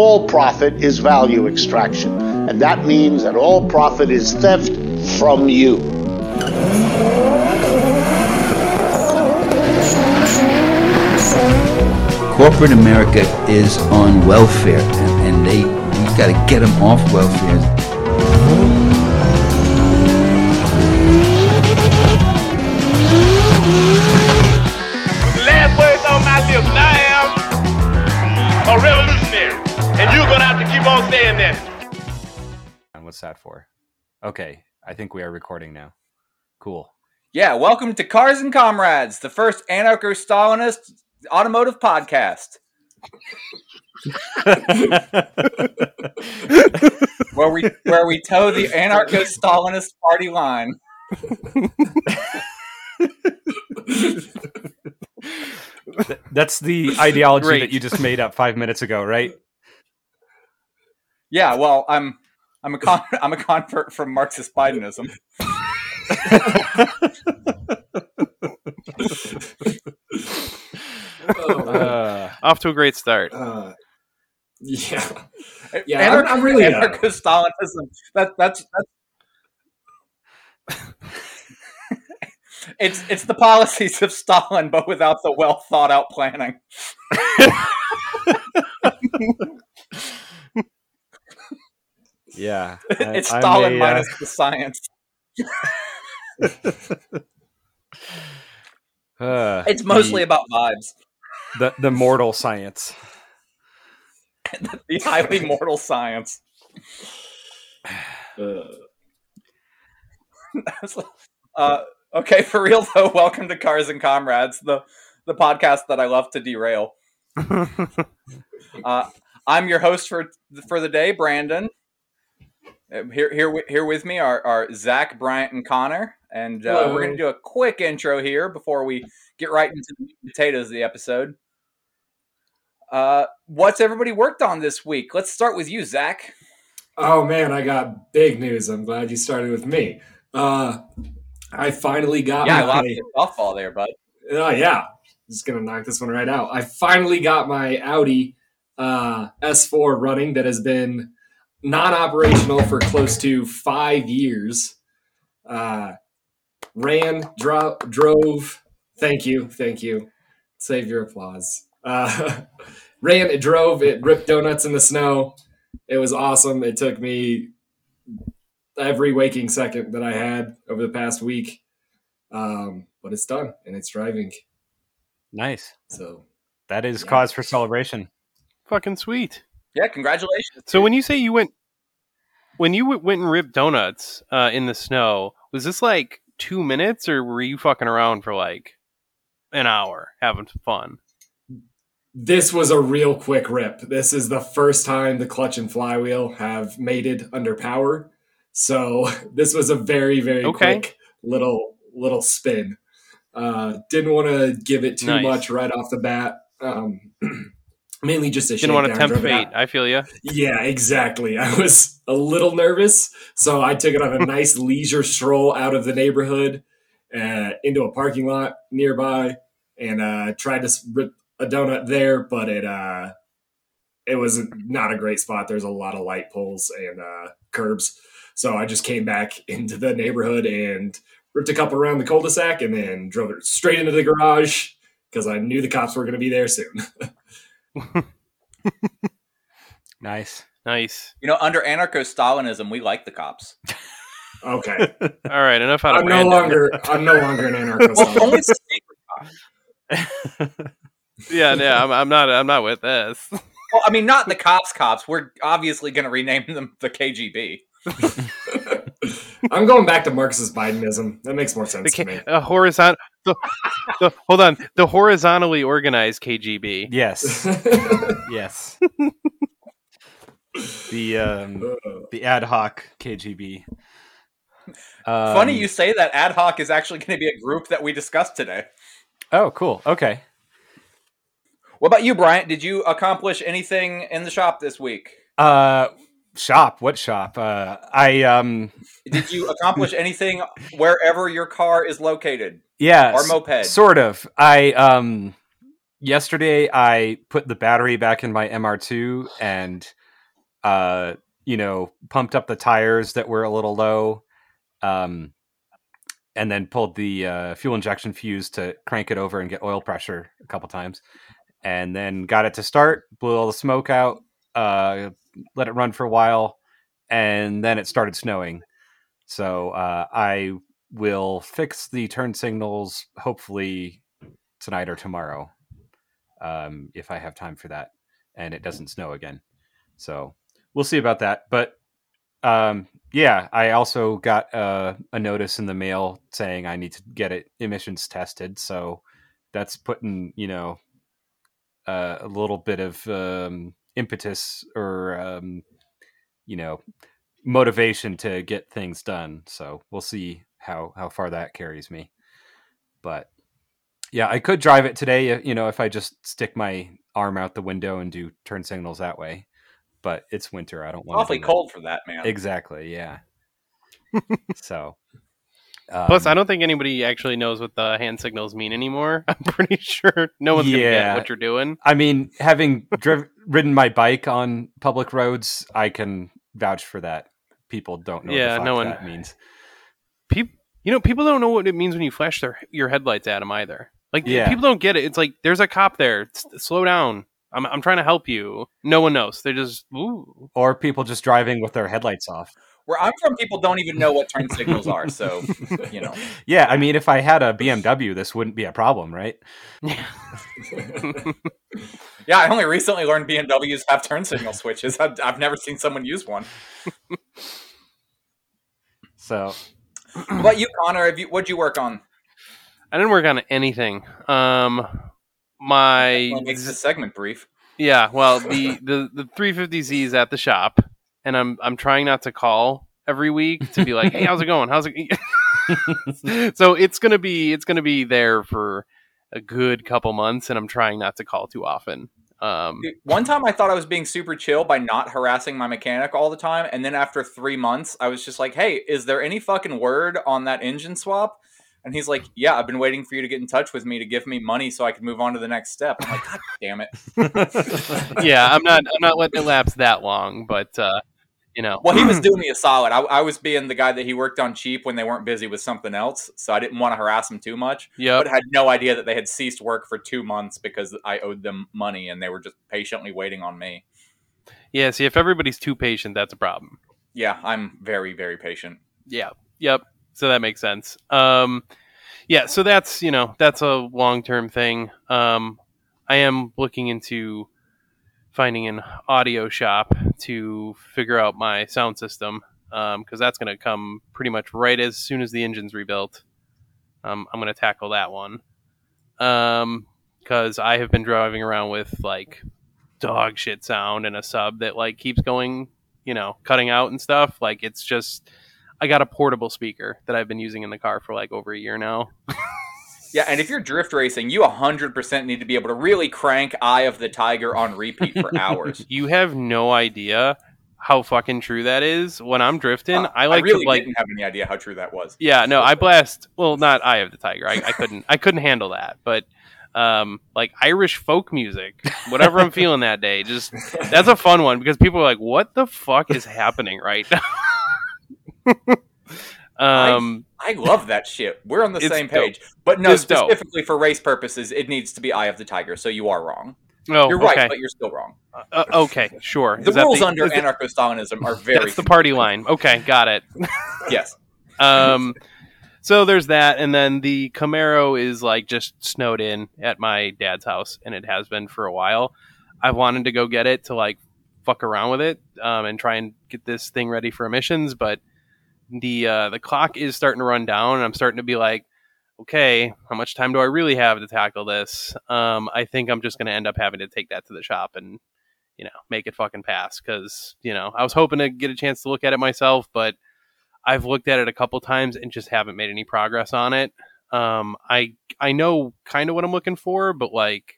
all profit is value extraction. And that means that all profit is theft from you. Corporate America is on welfare, and, and they we got to get them off welfare. To keep on saying that. And what's that for? Okay, I think we are recording now. Cool. Yeah, welcome to Cars and Comrades, the first anarcho Stalinist automotive podcast. where we where we toe the anarcho Stalinist party line. That's the ideology Great. that you just made up five minutes ago, right? Yeah, well, I'm I'm a con- I'm a convert from Marxist Bidenism. Uh, Off to a great start. Uh, yeah, yeah. I'm, I'm really uh, anarcho Stalinism. That that's that's. It's it's the policies of Stalin, but without the well thought out planning. yeah. it's I- I'm Stalin a, uh, minus the science. uh, It's mostly the, about vibes. the the mortal science. The highly mortal science. uh, uh, okay, for real though. Welcome to Cars and Comrades, the the podcast that I love to derail. Uh, I'm your host for for the day, Brandon. Uh, Here, here, here with me are, are Zach, Bryant, and Connor, and uh, we're going to do a quick intro here before we get right into the potatoes of the episode. Uh, what's everybody worked on this week? Let's start with you, Zach. oh man, I got big news. I'm glad you started with me. Uh, I finally got Yeah, I my. lost your softball there, bud. Oh yeah, just gonna knock this one right out. I finally got my Audi uh, S4 running that has been non-operational for close to five years. Uh, ran, dro- drove. Thank you, thank you. Save your applause. Uh, ran, it drove, it ripped donuts in the snow. It was awesome. It took me every waking second that I had over the past week. Um, but it's done and it's driving. Nice. So That is Yeah. cause for celebration. Fucking sweet. Yeah, congratulations. So when you say you went, when you w- went and ripped donuts uh, in the snow, was this like two minutes, or were you fucking around for like an hour having fun? this was a real quick rip. This is the first time the clutch and flywheel have mated under power. So this was a very, very Okay. quick little little spin. Uh, didn't want to give it too Nice. much right off the bat. Um, mainly just a Didn't want to tempt fate. I feel you. Yeah, exactly. I was a little nervous, so I took it on a nice leisure stroll out of the neighborhood uh, into a parking lot nearby, and uh, tried to rip a donut there, but it uh, it was not a great spot. There's a lot of light poles and uh, curbs, so I just came back into the neighborhood and ripped a couple around the cul-de-sac, and then drove it straight into the garage because I knew the cops were going to be there soon. Nice. Nice. You know, under anarcho Stalinism, we like the cops. okay, All right, enough out of I'm no longer I'm no longer an anarcho. Well, only the secret cops. Yeah, yeah. I'm, I'm not. I'm not with this. Well, I mean, not the cops. Cops. We're obviously going to rename them the KGB. I'm going back to Marxist Bidenism. That makes more sense The to me. K- a horizontal. The, the, hold on. The horizontally organized KGB. Yes. yes. The um, the ad hoc KGB. Um, Funny you say that. Ad hoc is actually going to be a group that we discussed today. Oh, cool. Okay. What about you, Bryant? Did you accomplish anything in the shop this week? Uh, shop. What shop? Uh, I um, Did you accomplish anything wherever your car is located? yeah, Or moped. Sort of. I um, yesterday I put the battery back in my MR2 and uh you know pumped up the tires that were a little low um and then pulled the uh, fuel injection fuse to crank it over and get oil pressure a couple times and then got it to start blew all the smoke out uh let it run for a while and then it started snowing so uh I will fix the turn signals hopefully tonight or tomorrow um, if I have time for that and it doesn't snow again. So we'll see about that. But um, yeah, I also got uh, a notice in the mail saying I need to get it emissions tested. So that's putting, you know, uh, a little bit of um, impetus or, um, you know, motivation to get things done. So we'll see how, how far that carries me. But yeah, I could drive it today, uh, you know, if I just stick my arm out the window and do turn signals that way. But it's winter. I don't want to. Awfully cold for that, man. Exactly. Yeah. so. Um, Plus, I don't think anybody actually knows what the hand signals mean anymore. I'm pretty sure no one's gonna get what you're doing. I mean, having driv- ridden my bike on public roads, I can vouch for that. People don't know Yeah, no one- that means. People, you know, people don't know what it means when you flash their your headlights at them either. Like Yeah. people don't get it. It's like there's a cop there. Slow down. I'm I'm trying to help you. No one knows. They're just ooh. Or people just driving with their headlights off. Where I'm from, people don't even know what turn signals are. So, you know. Yeah, I mean, if I had a BMW, this wouldn't be a problem, right? Yeah, yeah, I only recently learned BMWs have turn signal switches. I've, I've never seen someone use one. So, What about you, Connor? Have you, what'd you work on? I didn't work on anything. Um, my Well, makes this segment brief. Yeah, well, the the the 350Z is at the shop, and I'm I'm trying not to call every week to be like, "Hey, how's it going? How's it?" so it's gonna be it's gonna be there for a good couple months, and I'm trying not to call too often. Um, One time I thought I was being super chill by not harassing my mechanic all the time. And then after three months, I was just like, hey, is there any fucking word on that engine swap? And he's like, yeah, I've been waiting for you to get in touch with me to give me money so I can move on to the next step. I'm like, God damn it. yeah, I'm not I'm not letting it lapse that long, but uh, you know, Well, he was doing me a solid. I, I was being the guy that he worked on cheap when they weren't busy with something else. So I didn't want to harass him too much. yep, But had no idea that they had ceased work for two months because I owed them money and they were just patiently waiting on me. yeah. See, if everybody's too patient, that's a problem. Yeah, I'm very, very patient. Yeah. Yep. So that makes sense. Um, yeah. So that's you know that's a long term thing. Um, I am looking into finding an audio shop to figure out my sound system because that's going to come pretty much right as soon as the engine's rebuilt. Um, I'm going to tackle that one because I have been driving around with like dog shit sound and a sub that like keeps going, you know, cutting out and stuff. Like it's just I got a portable speaker that I've been using in the car for like over a year now. Yeah, and if you're drift racing, you 100% need to be able to really crank Eye of the Tiger on repeat for hours. You have no idea how fucking true that is. When I'm drifting, Uh, I like really to like didn't have any idea how true that was. Yeah, no, I blast. Well, not Eye of the Tiger. I, I couldn't. I couldn't handle that. But um, like Irish folk music, whatever I'm feeling that day, just that's a fun one because people are like, "What the fuck is happening right now?" Um, I love that shit. We're on the same dope. page. But no, It's dope. specifically for race purposes, it needs to be Eye of the Tiger, so you are wrong. oh, You're right, but you're still wrong. uh, okay, sure. The rules under is that- anarcho Stalinism are very That's the party line. Okay, got it. yes. um so there's that and then the camaro is like just snowed in at my dad's house and it has been for a while i wanted to go get it to like fuck around with it um, and try and get this thing ready for emissions but the uh, the clock is starting to run down and i'm starting to be like okay how much time do i really have to tackle this um, i think i'm just going to end up having to take that to the shop and you know make it fucking pass because you know i was hoping to get a chance to look at it myself but I've looked at it a couple times and just haven't made any progress on it. Um, I I know kind of what I'm looking for, but like,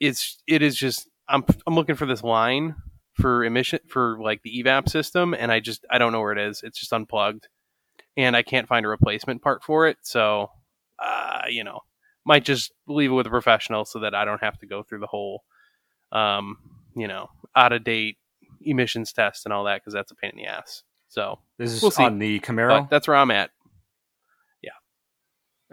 it's it is just I'm I'm looking for this line for emission for like the evap system, and I just I don't know where it is. It's just unplugged, and I can't find a replacement part for it. So, uh, you know, might just leave it with a professional so that I don't have to go through the whole, um, you know, out of date emissions test and all that because that's a pain in the ass. So This is We'll on the Camaro. but that's where I'm at.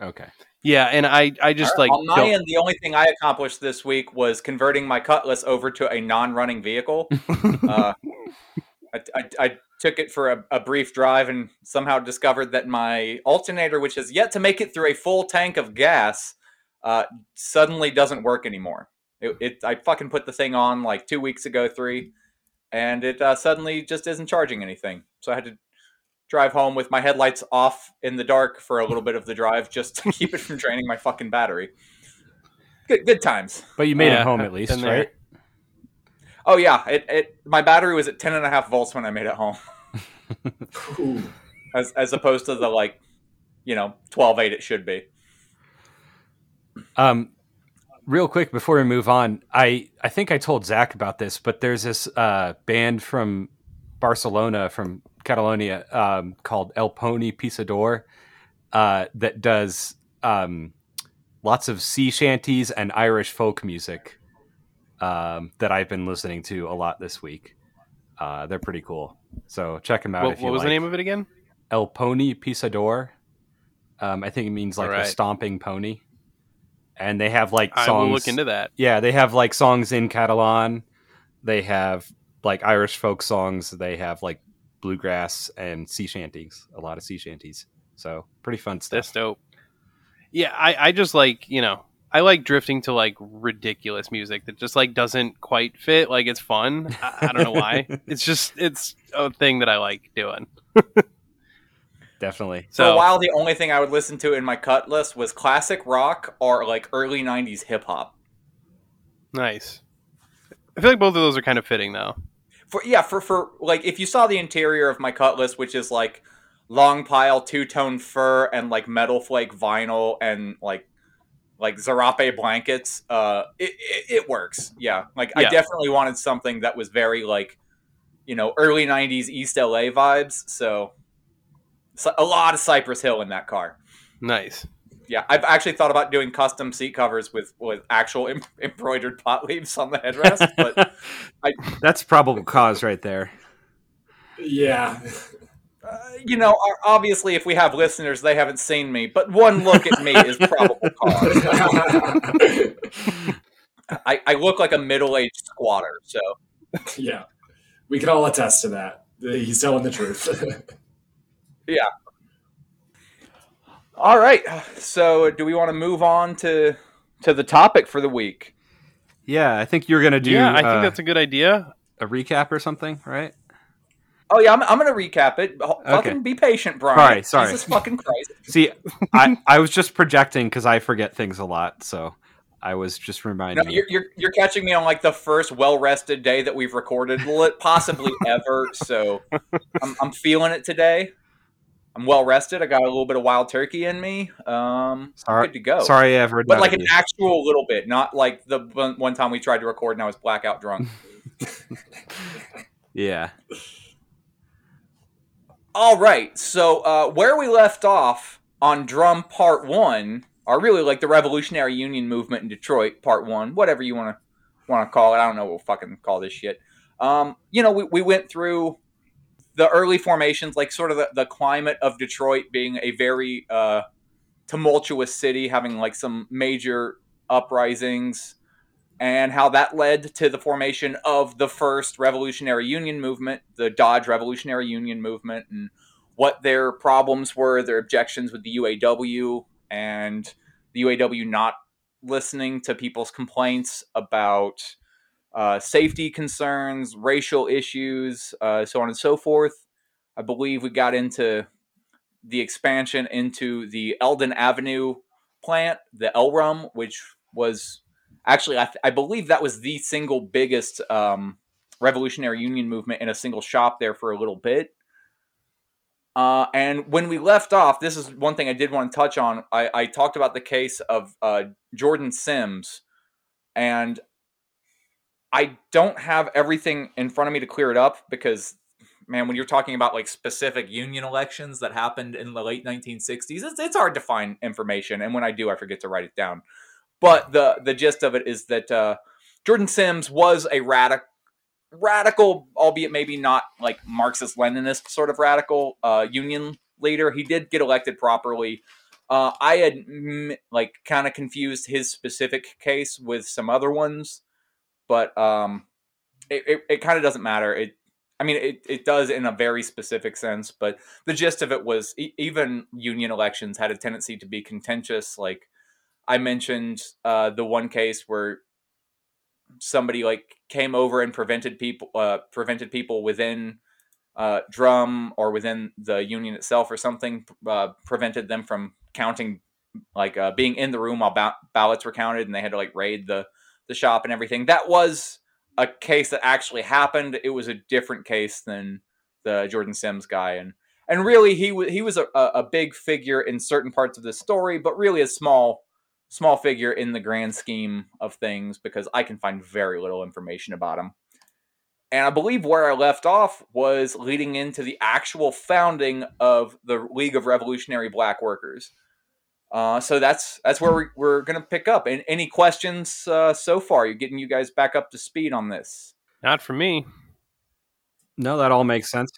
Okay. Yeah, and I I just like on my don't- end, the only thing I accomplished this week was converting my Cutlass over to a non-running vehicle. uh, I, I, I took it for a, a brief drive and somehow discovered that my alternator, which has yet to make it through a full tank of gas, uh, suddenly doesn't work anymore. It, it I fucking put the thing on like two weeks ago, three, and it uh, suddenly just isn't charging anything. So I had to drive home with my headlights off in the dark for a little bit of the drive just to keep it from draining my fucking battery. Good, good times. But you made Yeah, it home at least, right? Oh yeah, it, it my battery was at 10 and a half volts when I made it home. As as opposed to the like you know 12 8 it should be Um, real quick before we move on, I I think I told Zach about this, but there's this uh, band from Barcelona, from Catalonia, um, called El Pony Pisador, uh, that does um, lots of sea shanties and Irish folk music um, that I've been listening to a lot this week. Uh, they're pretty cool. So check them out what, if you what was like. the name of it again? El Pony Pisador. Um, I think it means like a stomping pony. And they have like I songs. will look into that. Yeah, they have like songs in Catalan. They have like Irish folk songs. They have like bluegrass and sea shanties. A lot of sea shanties. So pretty fun stuff. That's stuff. dope. Yeah, I, I just like, you know, I like drifting to like ridiculous music that just like doesn't quite fit. Like it's fun. I, I don't know why. it's just it's a thing that I like doing. Definitely. for a So while the only thing i would listen to in my Cutlass was classic rock or like early 90s hip-hop nice. I feel like both of those are kind of fitting though. For yeah for for like if you saw the interior of my cutlass which is like long pile two-tone fur and like metal flake vinyl and like like zarape blankets uh it, it, it works. Yeah. Like i definitely wanted something that was very like you know early 90s east la vibes so, so a lot of cypress hill in that car. Nice. Yeah i've actually thought about doing custom seat covers with with actual em- embroidered pot leaves on the headrest but That's probable cause right there. Yeah. Uh, you know, obviously, if we have listeners, they haven't seen me, but one look at me is probable cause. I, I look like a middle-aged squatter, so yeah. We can all attest to that. He's telling the truth. all right. So, do we want to move on to to the topic for the week? Yeah, I think you're gonna do yeah, I uh, think that's a good idea. a recap or something, right? Oh yeah, I'm, I'm gonna recap it. Ho- Fucking be patient, Brian. Sorry, sorry. Jesus fucking Christ. See, I, I was just projecting because I forget things a lot, so I was just No, reminding you're, you. you're you're catching me on like the first well-rested day that we've recorded, possibly ever. So, I'm I'm feeling it today. I'm well rested. I got a little bit of wild turkey in me. Um, Sorry, good to go. sorry, I ever. but like an you. actual little bit, not like the one one time we tried to record and I was blackout drunk. yeah. All right, so uh, where we left off on drum part one, or really like the Revolutionary Union movement in Detroit part one, whatever you want to want to call it. I don't know what we'll fucking call this shit. Um, you know, we, we went through the early formations, like sort of the, the climate of Detroit being a very uh, tumultuous city, having like some major uprisings, and how that led to the formation of the first Revolutionary Union movement, the Dodge Revolutionary Union movement, and what their problems were, their objections with the UAW, and the UAW not listening to people's complaints about uh, safety concerns, racial issues, uh, so on and so forth. I believe we got into the expansion into the Eldon Avenue plant, the Elrum, which was actually, I, th- I believe that was the single biggest um, Revolutionary Union movement in a single shop there for a little bit. Uh, and when we left off, this is one thing I did want to touch on. I, I talked about the case of uh, Jordan Sims, and I don't have everything in front of me to clear it up because man, when you're talking about like specific union elections that happened in the late 1960s, it's, it's hard to find information, and when I do, I forget to write it down. But the the gist of it is that uh, Jordan Sims was a radical radical, albeit maybe not like Marxist Leninist sort of radical uh, union leader. He did get elected properly. Uh, I had like kind of confused his specific case with some other ones, but um, it, it, it kind of doesn't matter. It, I mean, it, it does in a very specific sense, but the gist of it was e- even union elections had a tendency to be contentious. Like I mentioned, uh, the one case where somebody like came over and prevented people uh, prevented people within uh, drum or within the union itself or something uh, prevented them from counting like uh, being in the room while ba- ballots were counted and they had to like raid the the shop and everything that was a case that actually happened it was a different case than the jordan sims guy and and really he was he was a, a big figure in certain parts of the story but really a small small figure in the grand scheme of things because I can find very little information about him. And I believe where I left off was leading into the actual founding of the League of Revolutionary Black Workers. Uh, so that's that's where we're, we're going to pick up. And any questions uh, so far? You're getting you guys back up to speed on this. Not for me. No, that all makes sense.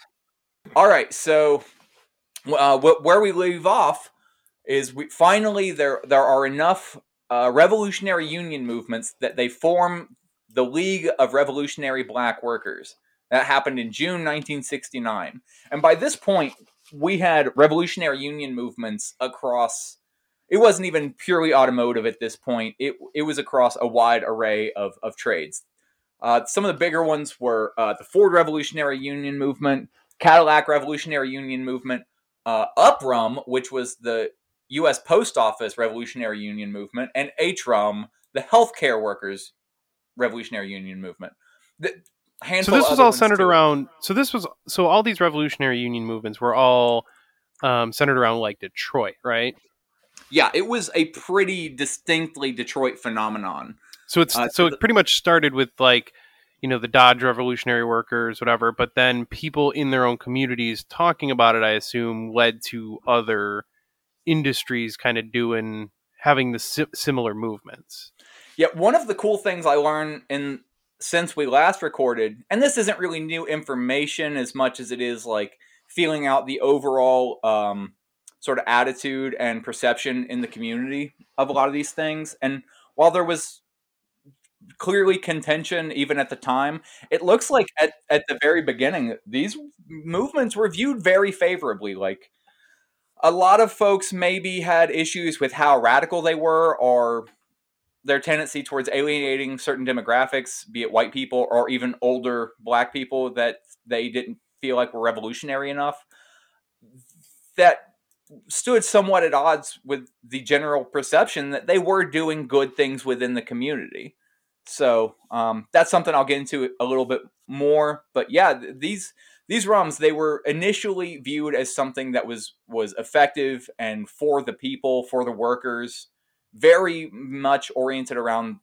All right, so uh, where we leave off is we finally there there are enough uh, revolutionary union movements that they form the League of Revolutionary Black Workers. That happened in June 1969, and by this point we had revolutionary union movements across. It wasn't even purely automotive at this point. It it was across a wide array of of trades. Uh, some of the bigger ones were uh, the Ford Revolutionary Union movement, Cadillac Revolutionary Union movement, uh, UPRUM, which was the U.S. Post Office Revolutionary Union Movement, and HRUM, the Healthcare Workers Revolutionary Union Movement. The so this was all centered too. around. So this was so all these revolutionary union movements were all um, centered around like Detroit, right? Yeah, it was a pretty distinctly Detroit phenomenon. So it's uh, so, it pretty much started with like you know the Dodge Revolutionary Workers, whatever. But then people in their own communities talking about it, I assume, led to other industries kind of doing having the si- similar movements. Yeah, one of the cool things I learned in since we last recorded, and this isn't really new information as much as it is like feeling out the overall um, sort of attitude and perception in the community of a lot of these things. And while there was clearly contention even at the time, it looks like at, at the very beginning, these movements were viewed very favorably. Like a lot of folks maybe had issues with how radical they were or their tendency towards alienating certain demographics, be it white people or even older black people that they didn't feel like were revolutionary enough. That stood somewhat at odds with the general perception that they were doing good things within the community. So um, that's something I'll get into a little bit more. But yeah, these these RUMs they were initially viewed as something that was was effective and for the people for the workers very much oriented around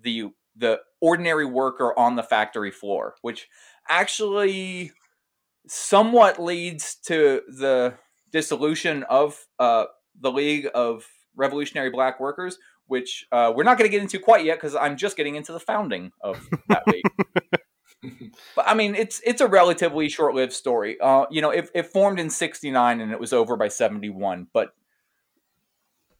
the the ordinary worker on the factory floor which actually somewhat leads to the dissolution of uh, the league of revolutionary black workers which uh, we're not going to get into quite yet because i'm just getting into the founding of that league but I mean, it's it's a relatively short-lived story. Uh, you know, it, it formed in '69 and it was over by '71. But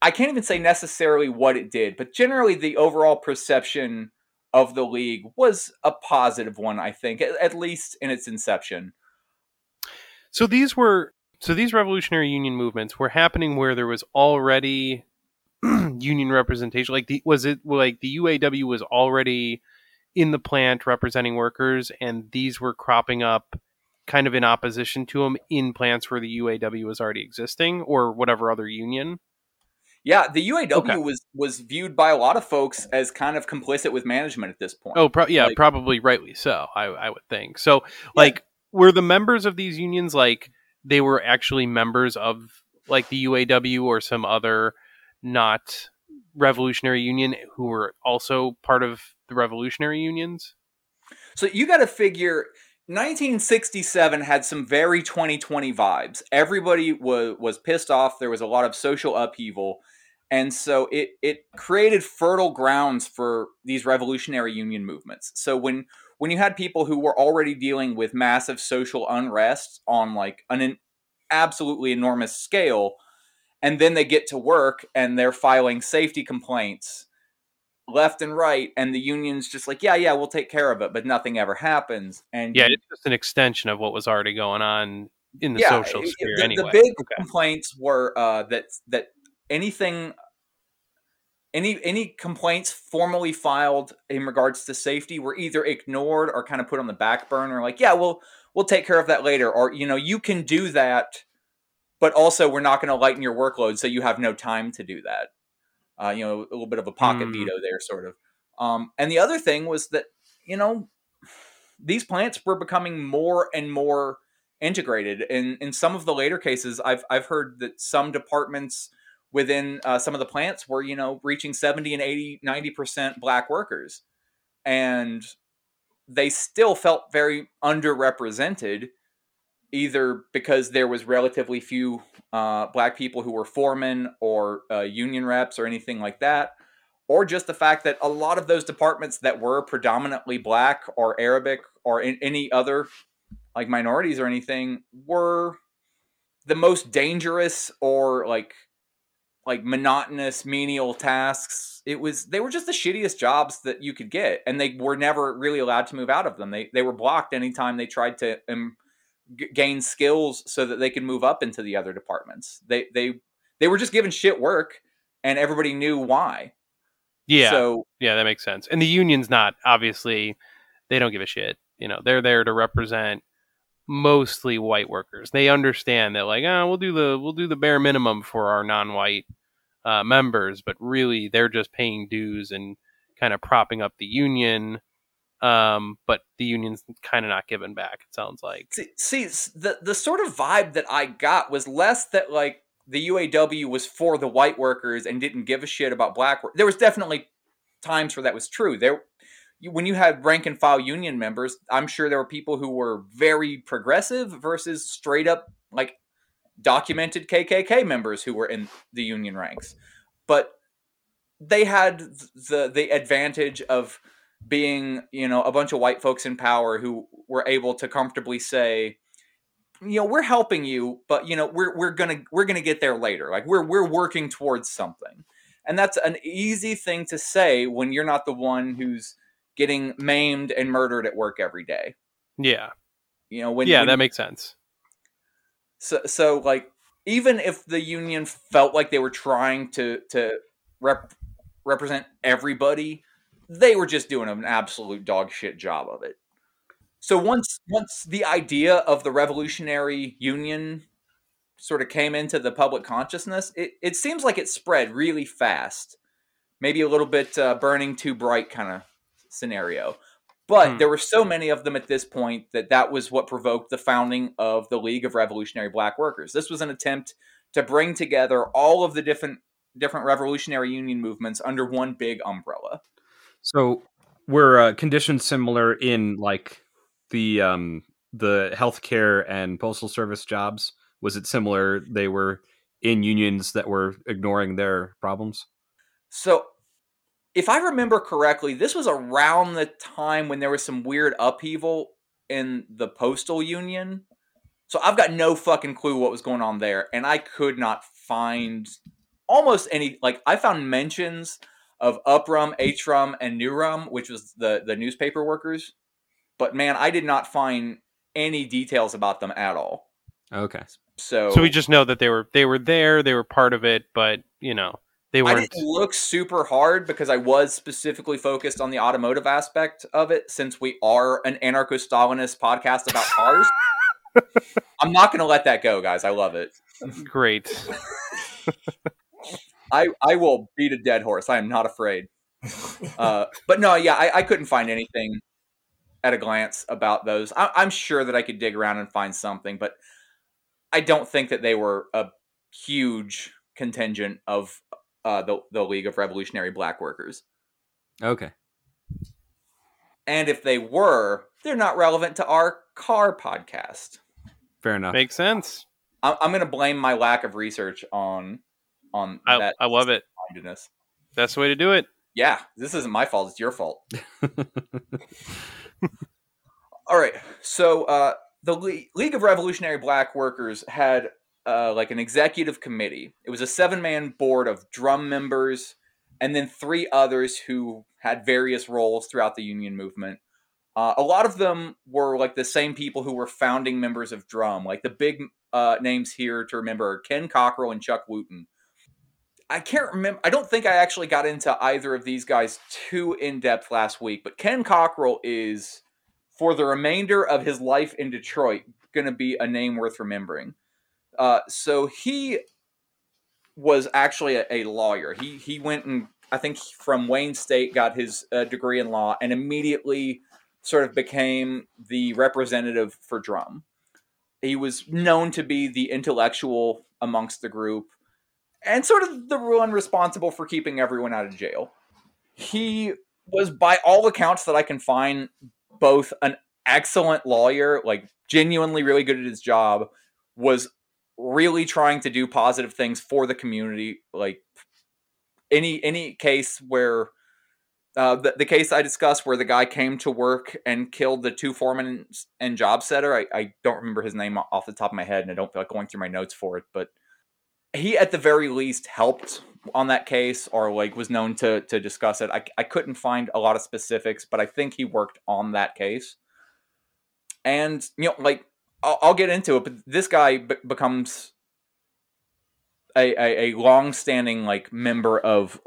I can't even say necessarily what it did. But generally, the overall perception of the league was a positive one. I think, at, at least in its inception. So these were so these revolutionary union movements were happening where there was already union representation. Like the was it like the UAW was already in the plant representing workers, and these were cropping up kind of in opposition to them in plants where the UAW was already existing or whatever other union. Yeah, the UAW okay. was was viewed by a lot of folks as kind of complicit with management at this point. Oh, pro- yeah, like, probably rightly so. I, I would think so. Like, yeah. were the members of these unions like they were actually members of like the UAW or some other not revolutionary union who were also part of the revolutionary unions? So you got to figure 1967 had some very 2020 vibes. Everybody was was pissed off. There was a lot of social upheaval, and so it it created fertile grounds for these revolutionary union movements. So when when you had people who were already dealing with massive social unrest on like an absolutely enormous scale, and then they get to work and they're filing safety complaints left and right and the union's just like yeah yeah we'll take care of it but nothing ever happens and Yeah, it's just an extension of what was already going on in the yeah, social sphere the, anyway. the big Okay. complaints were uh, that that anything any any complaints formally filed in regards to safety were either ignored or kind of put on the back burner like yeah we'll we'll take care of that later or you know you can do that but also we're not going to lighten your workload so you have no time to do that. Uh, you know a little bit of a pocket Mm. veto there sort of. Um, and the other thing was that you know these plants were becoming more and more integrated. In in some of the later cases i've i've heard that some departments within uh, some of the plants were you know reaching 70 and 80 90% black workers. And they still felt very underrepresented either because there was relatively few uh, black people who were foremen or uh, union reps or anything like that or just the fact that a lot of those departments that were predominantly black or arabic or in any other like minorities or anything were the most dangerous or like like monotonous menial tasks. It was they were just the shittiest jobs that you could get and they were never really allowed to move out of them. They they were blocked anytime they tried to um, g- gain skills so that they could move up into the other departments. They they they were just given shit work and everybody knew why. Yeah, so yeah, that makes sense. And the union's not obviously they don't give a shit. You know, they're there to represent mostly white workers. They understand that like, oh, we'll do the we'll do the bare minimum for our non-white uh, members, but really they're just paying dues and kind of propping up the union. Um, but the union's kind of not giving back. It sounds like. see, see the the sort of vibe that I got was less that like the UAW was for the white workers and didn't give a shit about black work. There was definitely times where that was true. There when you had rank and file union members, I'm sure there were people who were very progressive versus straight up like documented KKK members who were in the union ranks. But they had the the advantage of being, you know, a bunch of white folks in power who were able to comfortably say, you know, we're helping you, but you know, we're we're gonna we're gonna get there later. Like we're we're working towards something, and that's an easy thing to say when you're not the one who's getting maimed and murdered at work every day. Yeah, You know, when yeah, when- that makes sense. so so like even if the union felt like they were trying to to rep, represent everybody, they were just doing an absolute dog shit job of it. So once once the idea of the revolutionary union sort of came into the public consciousness, it, it seems like it spread really fast. Maybe a little bit uh, burning too bright kind of scenario. But Hmm. there were so many of them at this point that that was what provoked the founding of the League of Revolutionary Black Workers. This was an attempt to bring together all of the different different revolutionary union movements under one big umbrella. So were uh, conditions similar in like the um the healthcare and postal service jobs? Was it similar? They were in unions that were ignoring their problems. So, if I remember correctly, this was around the time when there was some weird upheaval in the postal union. So I've got no fucking clue what was going on there, and I could not find almost any. Like I found mentions of Uprum, Hrum, and Newrum, which was the the newspaper workers, but man, I did not find any details about them at all. Okay. So, So we just know that they were they were there, they were part of it, but you know they I weren't. didn't look super hard because I was specifically focused on the automotive aspect of it since we are an anarcho Stalinist podcast about cars. I'm not going to let that go, guys. I love it. Great. I, I will beat a dead horse. I am not afraid. Uh, but no, yeah, I, I couldn't find anything at a glance about those. I, I'm sure that I could dig around and find something, but I don't think that they were a huge contingent of uh, the, the League of Revolutionary Black Workers. Okay. And if they were, they're not relevant to our car podcast. Fair enough. Makes sense. I'm, I'm going to blame my lack of research on on I, that. I love it. mindedness. That's the way to do it. Yeah, this isn't my fault. It's your fault. All right. So uh, the Le- League of Revolutionary Black Workers had uh, like an executive committee. It was a seven-man board of drum members and then three others who had various roles throughout the union movement. Uh, a lot of them were like the same people who were founding members of drum. Like the big uh, names here to remember are Ken Cockrel and Chuck Wooten. I can't remember. I don't think I actually got into either of these guys too in depth last week, but Ken Cockrel is, for the remainder of his life in Detroit, going to be a name worth remembering. Uh, so he was actually a, a lawyer. He he went and I think from Wayne State got his uh, degree in law and immediately sort of became the representative for drum. He was known to be the intellectual amongst the group and sort of the one responsible for keeping everyone out of jail. He was, by all accounts that I can find, both an excellent lawyer, like genuinely really good at his job, was really trying to do positive things for the community. Like any any case where uh, the, the case I discussed where the guy came to work and killed the two foremen and job setter. I, I don't remember his name off the top of my head, and I don't feel like going through my notes for it, but he at the very least helped on that case or like was known to to discuss it. I, I couldn't find a lot of specifics, but I think he worked on that case. And you know, like I'll, I'll get into it, but this guy be- becomes a, a, a long-standing like member of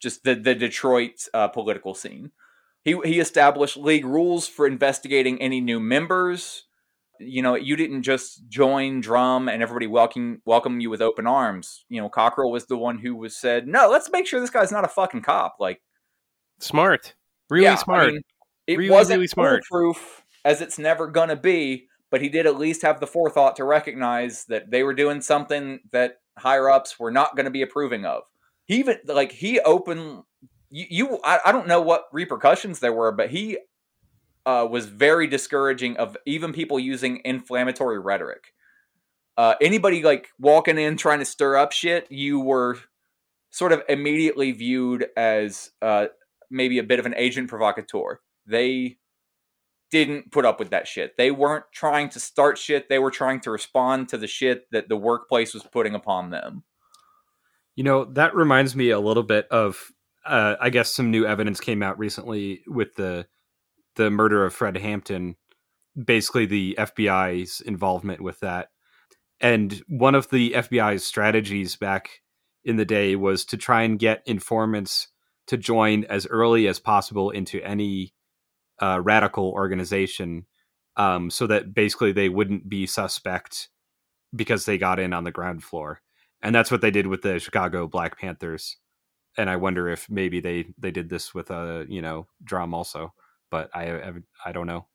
just the the Detroit uh, political scene. He he established league rules for investigating any new members. You know, you didn't just join drum and everybody welcome welcome you with open arms. You know, Cockrel was the one who was said, "No, let's make sure this guy's not a fucking cop." Like, Smart. Really yeah, I smart. mean, it Really, wasn't really smart. foolproof as it's never gonna be, but he did at least have the forethought to recognize that they were doing something that higher ups were not going to be approving of. He even like he opened you. you I, I don't know what repercussions there were, but he uh, was very discouraging of even people using inflammatory rhetoric. Uh, anybody like walking in trying to stir up shit, you were sort of immediately viewed as uh, maybe a bit of an agent provocateur. They didn't put up with that shit. They weren't trying to start shit. They were trying to respond to the shit that the workplace was putting upon them. You know, that reminds me a little bit of uh, I guess some new evidence came out recently with the the murder of Fred Hampton, basically the FBI's involvement with that. And one of the FBI's strategies back in the day was to try and get informants to join as early as possible into any uh, radical organization um, so that basically they wouldn't be suspect because they got in on the ground floor. And that's what they did with the chicago black panthers. And i wonder if maybe they they did this with a you know drum also but i i, I don't know.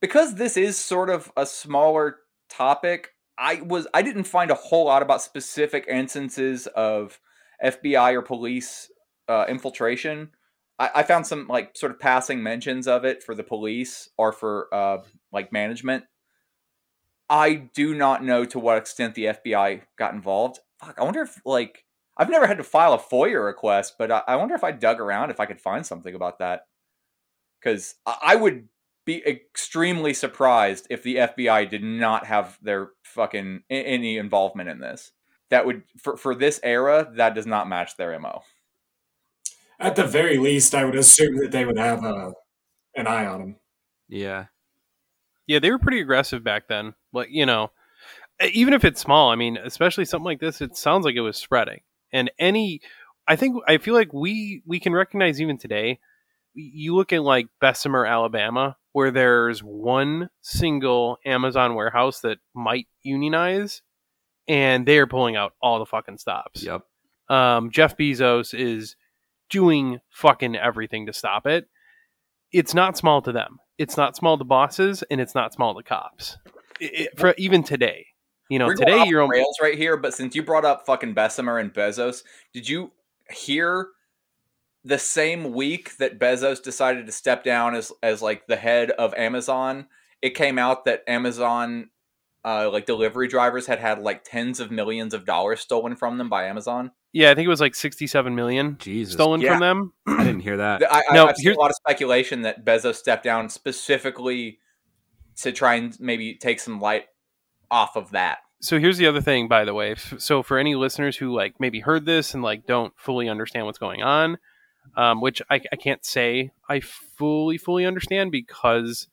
Because this is sort of a smaller topic i was i didn't find a whole lot about specific instances of fbi or police uh, infiltration I, I found some like sort of passing mentions of it for the police or for uh, like management i do not know to what extent the fbi got involved Fuck, i wonder if like i've never had to file a foia request but i, I wonder if i dug around if i could find something about that because I, I would be extremely surprised if the FBI did not have their fucking any involvement in this. That would for for this era that does not match their mo. At the very least, I would assume that they would have uh, an eye on him. yeah Yeah, they were pretty aggressive back then. Like, you know, even if it's small, I mean, especially something like this, it sounds like it was spreading. And any I think I feel like we we can recognize even today, you look at like Bessemer, Alabama, where there's one single Amazon warehouse that might unionize and they are pulling out all the fucking stops. yep um, Jeff Bezos is doing fucking everything to stop it. It's not small to them. It's not small to bosses, and it's not small to cops. It, it- for even today, you know, We're today you're on. rails right here, but since you brought up fucking Bessemer and Bezos, did you hear the same week that Bezos decided to step down as as like the head of Amazon, it came out that Amazon uh, like delivery drivers had had like tens of millions of dollars stolen from them by Amazon. Yeah, I think it was like sixty-seven million Jesus, stolen Yeah. from them. I didn't hear that. I, I, No, I've seen here's- a lot of speculation that Bezos stepped down specifically to try and maybe take some light off of that. so here's the other thing by the way so for any listeners who like maybe heard this and like don't fully understand what's going on um, which I, I can't say i fully fully understand because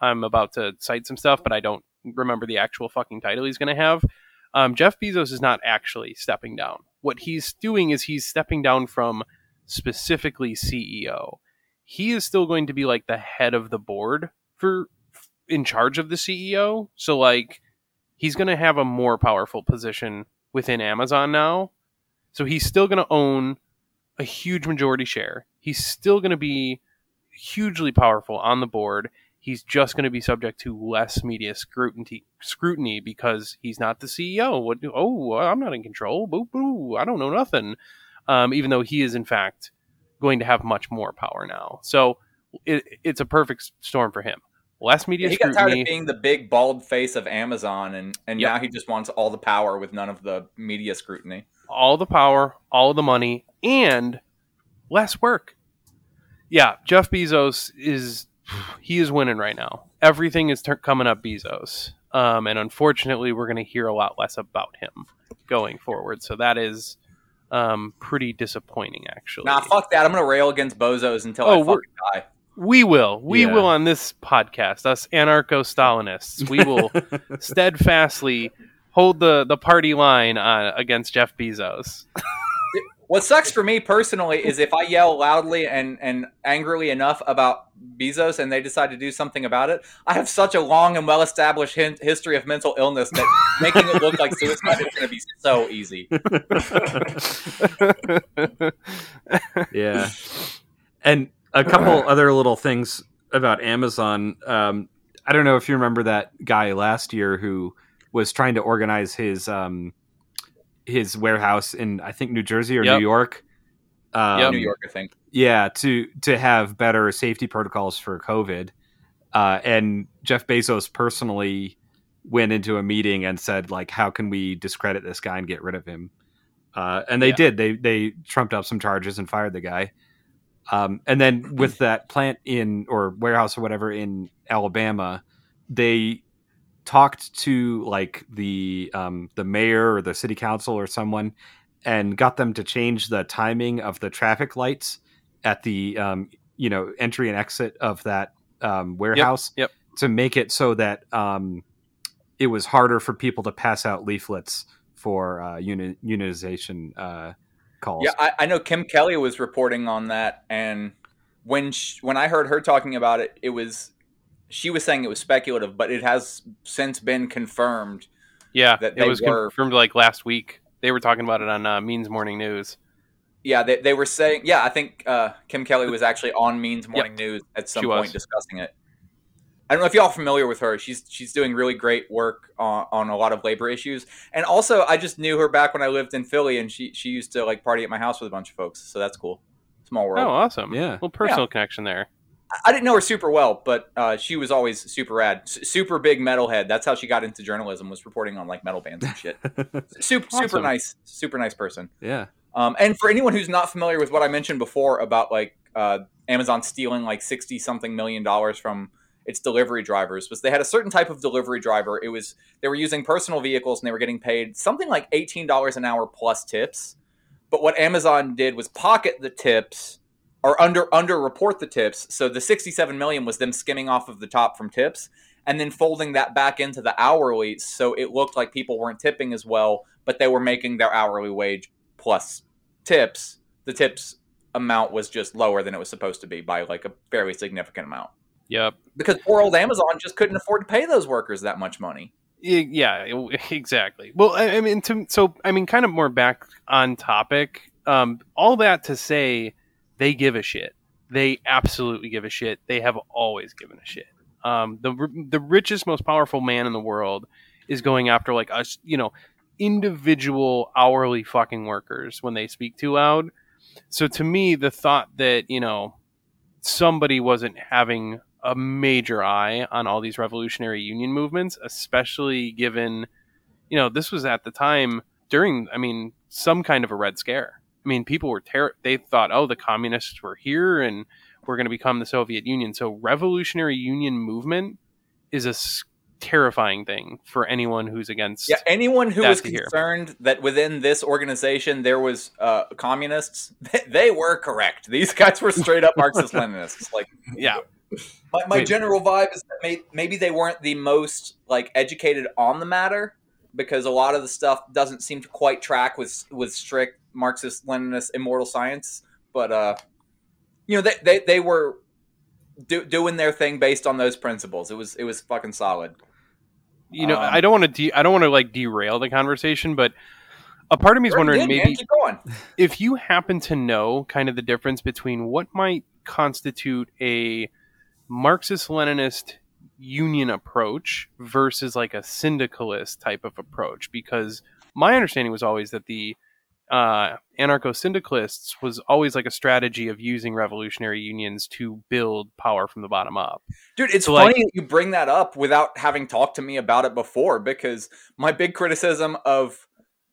i'm about to cite some stuff but i don't remember the actual fucking title he's going to have um, jeff bezos is not actually stepping down what he's doing is he's stepping down from specifically ceo he is still going to be like the head of the board for in charge of the ceo so like he's going to have a more powerful position within Amazon now. So he's still going to own a huge majority share. He's still going to be hugely powerful on the board. He's just going to be subject to less media scrutiny scrutiny because he's not the CEO. What? Oh, I'm not in control. Boo boo. I don't know nothing. Um, even though he is in fact going to have much more power now. So it, it's a perfect storm for him. Less media he got tired scrutiny. of being the big bald face of Amazon, and and Yep. now he just wants all the power with none of the media scrutiny. all the power, all the money, and less work. Yeah, Jeff Bezos is he is winning right now. Everything is tur coming up Bezos, um, and unfortunately, we're going to hear a lot less about him going forward. So that is um, pretty disappointing, actually. Nah, fuck that. I'm gonna rail against bozos until Oh, I we're- fucking die. We will. We Yeah. will on this podcast, us anarcho Stalinists. We will steadfastly hold the, the party line uh, against Jeff Bezos. What sucks for me personally is if I yell loudly and, and angrily enough about Bezos and they decide to do something about it, I have such a long and well established hin- history of mental illness that making it look like suicide is going to be so easy. yeah. And a couple other little things about Amazon. Um, I don't know if you remember that guy last year who was trying to organize his um, his warehouse in I think New Jersey or Yep. New York. Um, Yep. New York, I think. Yeah, to to have better safety protocols for COVID. Uh, and Jeff Bezos personally went into a meeting and said, like, how can we discredit this guy and get rid of him? Uh, and they Yeah. did. They they trumped up some charges and fired the guy. Um, and then with that plant in or warehouse or whatever in Alabama, they talked to like the um, the mayor or the city council or someone and got them to change the timing of the traffic lights at the um, you know entry and exit of that um, warehouse yep. to make it so that um, it was harder for people to pass out leaflets for uh, uni- unionization uh, calls. Yeah, I, I know Kim Kelly was reporting on that, and when sh when I heard her talking about it, it was she was saying it was speculative, but it has since been confirmed. Yeah, that it was were- confirmed like last week. They were talking about it on uh, Means Morning News. Yeah, they, they were saying. Yeah, I think uh, Kim Kelly was actually on Means Morning News at some She point was. discussing it. I don't know if y'all are familiar with her. She's she's doing really great work on, on a lot of labor issues, and also I just knew her back when I lived in Philly, and she she used to like party at my house with a bunch of folks, so that's cool. Small world. Oh, awesome! Yeah. a little personal connection there. I didn't know her super well, but uh, she was always super rad, S- super big metalhead. That's how she got into journalism, was reporting on like metal bands and shit. super super nice, super nice person. yeah. Um, and for anyone who's not familiar with what I mentioned before about like uh, Amazon stealing like sixty something million dollars from its delivery drivers, was they had a certain type of delivery driver. It was they were using personal vehicles and they were getting paid something like eighteen dollars an hour plus tips. But what Amazon did was pocket the tips or under under report the tips. So the 67 million was them skimming off of the top from tips and then folding that back into the hourly so it looked like people weren't tipping as well, but they were making their hourly wage plus tips. The tips amount was just lower than it was supposed to be by like a fairly significant amount. Yep. Because poor old Amazon just couldn't afford to pay those workers that much money. Yeah, exactly. Well, I, I mean, to, so I mean, kind of more back on topic. Um, all that to say, they give a shit. They absolutely give a shit. They have always given a shit. Um, the the richest, most powerful man in the world is going after like us, you know, individual hourly fucking workers when they speak too loud. So to me, the thought that you know somebody wasn't having a major eye on all these revolutionary union movements, especially given you know this was at the time during I mean some kind of a red scare. I mean, people were ter- they thought, oh, the communists were here and we're going to become the Soviet Union. So revolutionary union movement is a terrifying thing for anyone who's against. Yeah, anyone who was to hear. concerned that within this organization there was uh, communists, they, they were correct. These guys were straight up Marxist Leninists. Like, yeah, my, my Wait. general vibe is that may, maybe they weren't the most like educated on the matter because a lot of the stuff doesn't seem to quite track with with strict Marxist Leninist immortal science. But uh, you know, they they, they were do, doing their thing based on those principles. It was it was fucking solid. you know, Um, I don't want to de- I don't want to like derail the conversation, but a part of me is wondering good, maybe if you happen to know kind of the difference between what might constitute a Marxist Leninist union approach versus like a syndicalist type of approach, because my understanding was always that the uh, anarcho syndicalists was always like a strategy of using revolutionary unions to build power from the bottom up. Dude, it's So, funny like- that you bring that up without having talked to me about it before because my big criticism of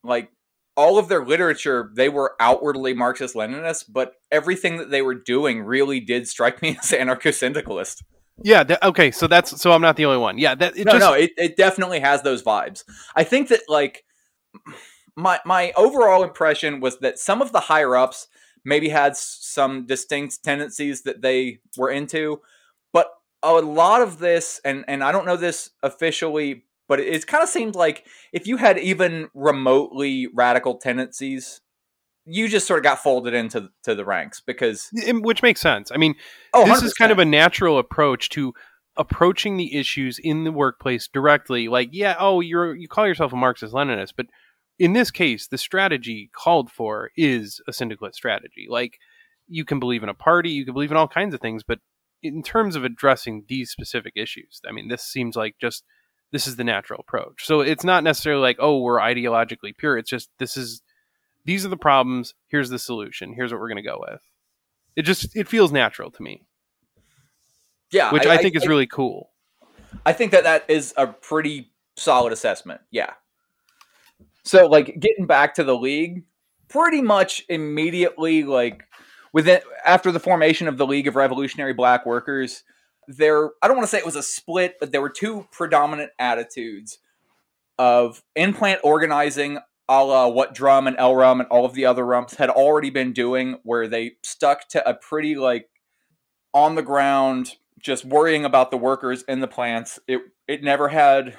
like all of their literature, they were outwardly Marxist Leninist, but everything that they were doing really did strike me as anarcho syndicalist. Yeah. That, okay. So that's so I'm not the only one. Yeah. That it No, just no, it, it definitely has those vibes. I think that like my my overall impression was that some of the higher ups maybe had some distinct tendencies that they were into, but a lot of this, and and I don't know this officially, but it, it kind of seemed like if you had even remotely radical tendencies, you just sort of got folded into to the ranks because which makes sense. I mean, oh, this is kind of a natural approach to approaching the issues in the workplace directly. Like yeah oh you're you call yourself a marxist leninist but in this case the strategy called for is a syndicalist strategy. Like you can believe in a party you can believe in all kinds of things but in terms of addressing these specific issues i mean this seems like just this is the natural approach. So it's not necessarily like oh we're ideologically pure. It's just this is these are the problems here's the solution here's what we're going to go with it just it feels natural to me yeah, which I, think is really cool. I think that that is a pretty solid assessment. Yeah. So, like, getting back to the league, pretty much immediately, like, within after the formation of the League of Revolutionary Black Workers, there I don't want to say it was a split, but there were two predominant attitudes of in-plant organizing a la what Drum and Elrum and all of the other rumps had already been doing, where they stuck to a pretty like on the ground, just worrying about the workers in the plants. It it never had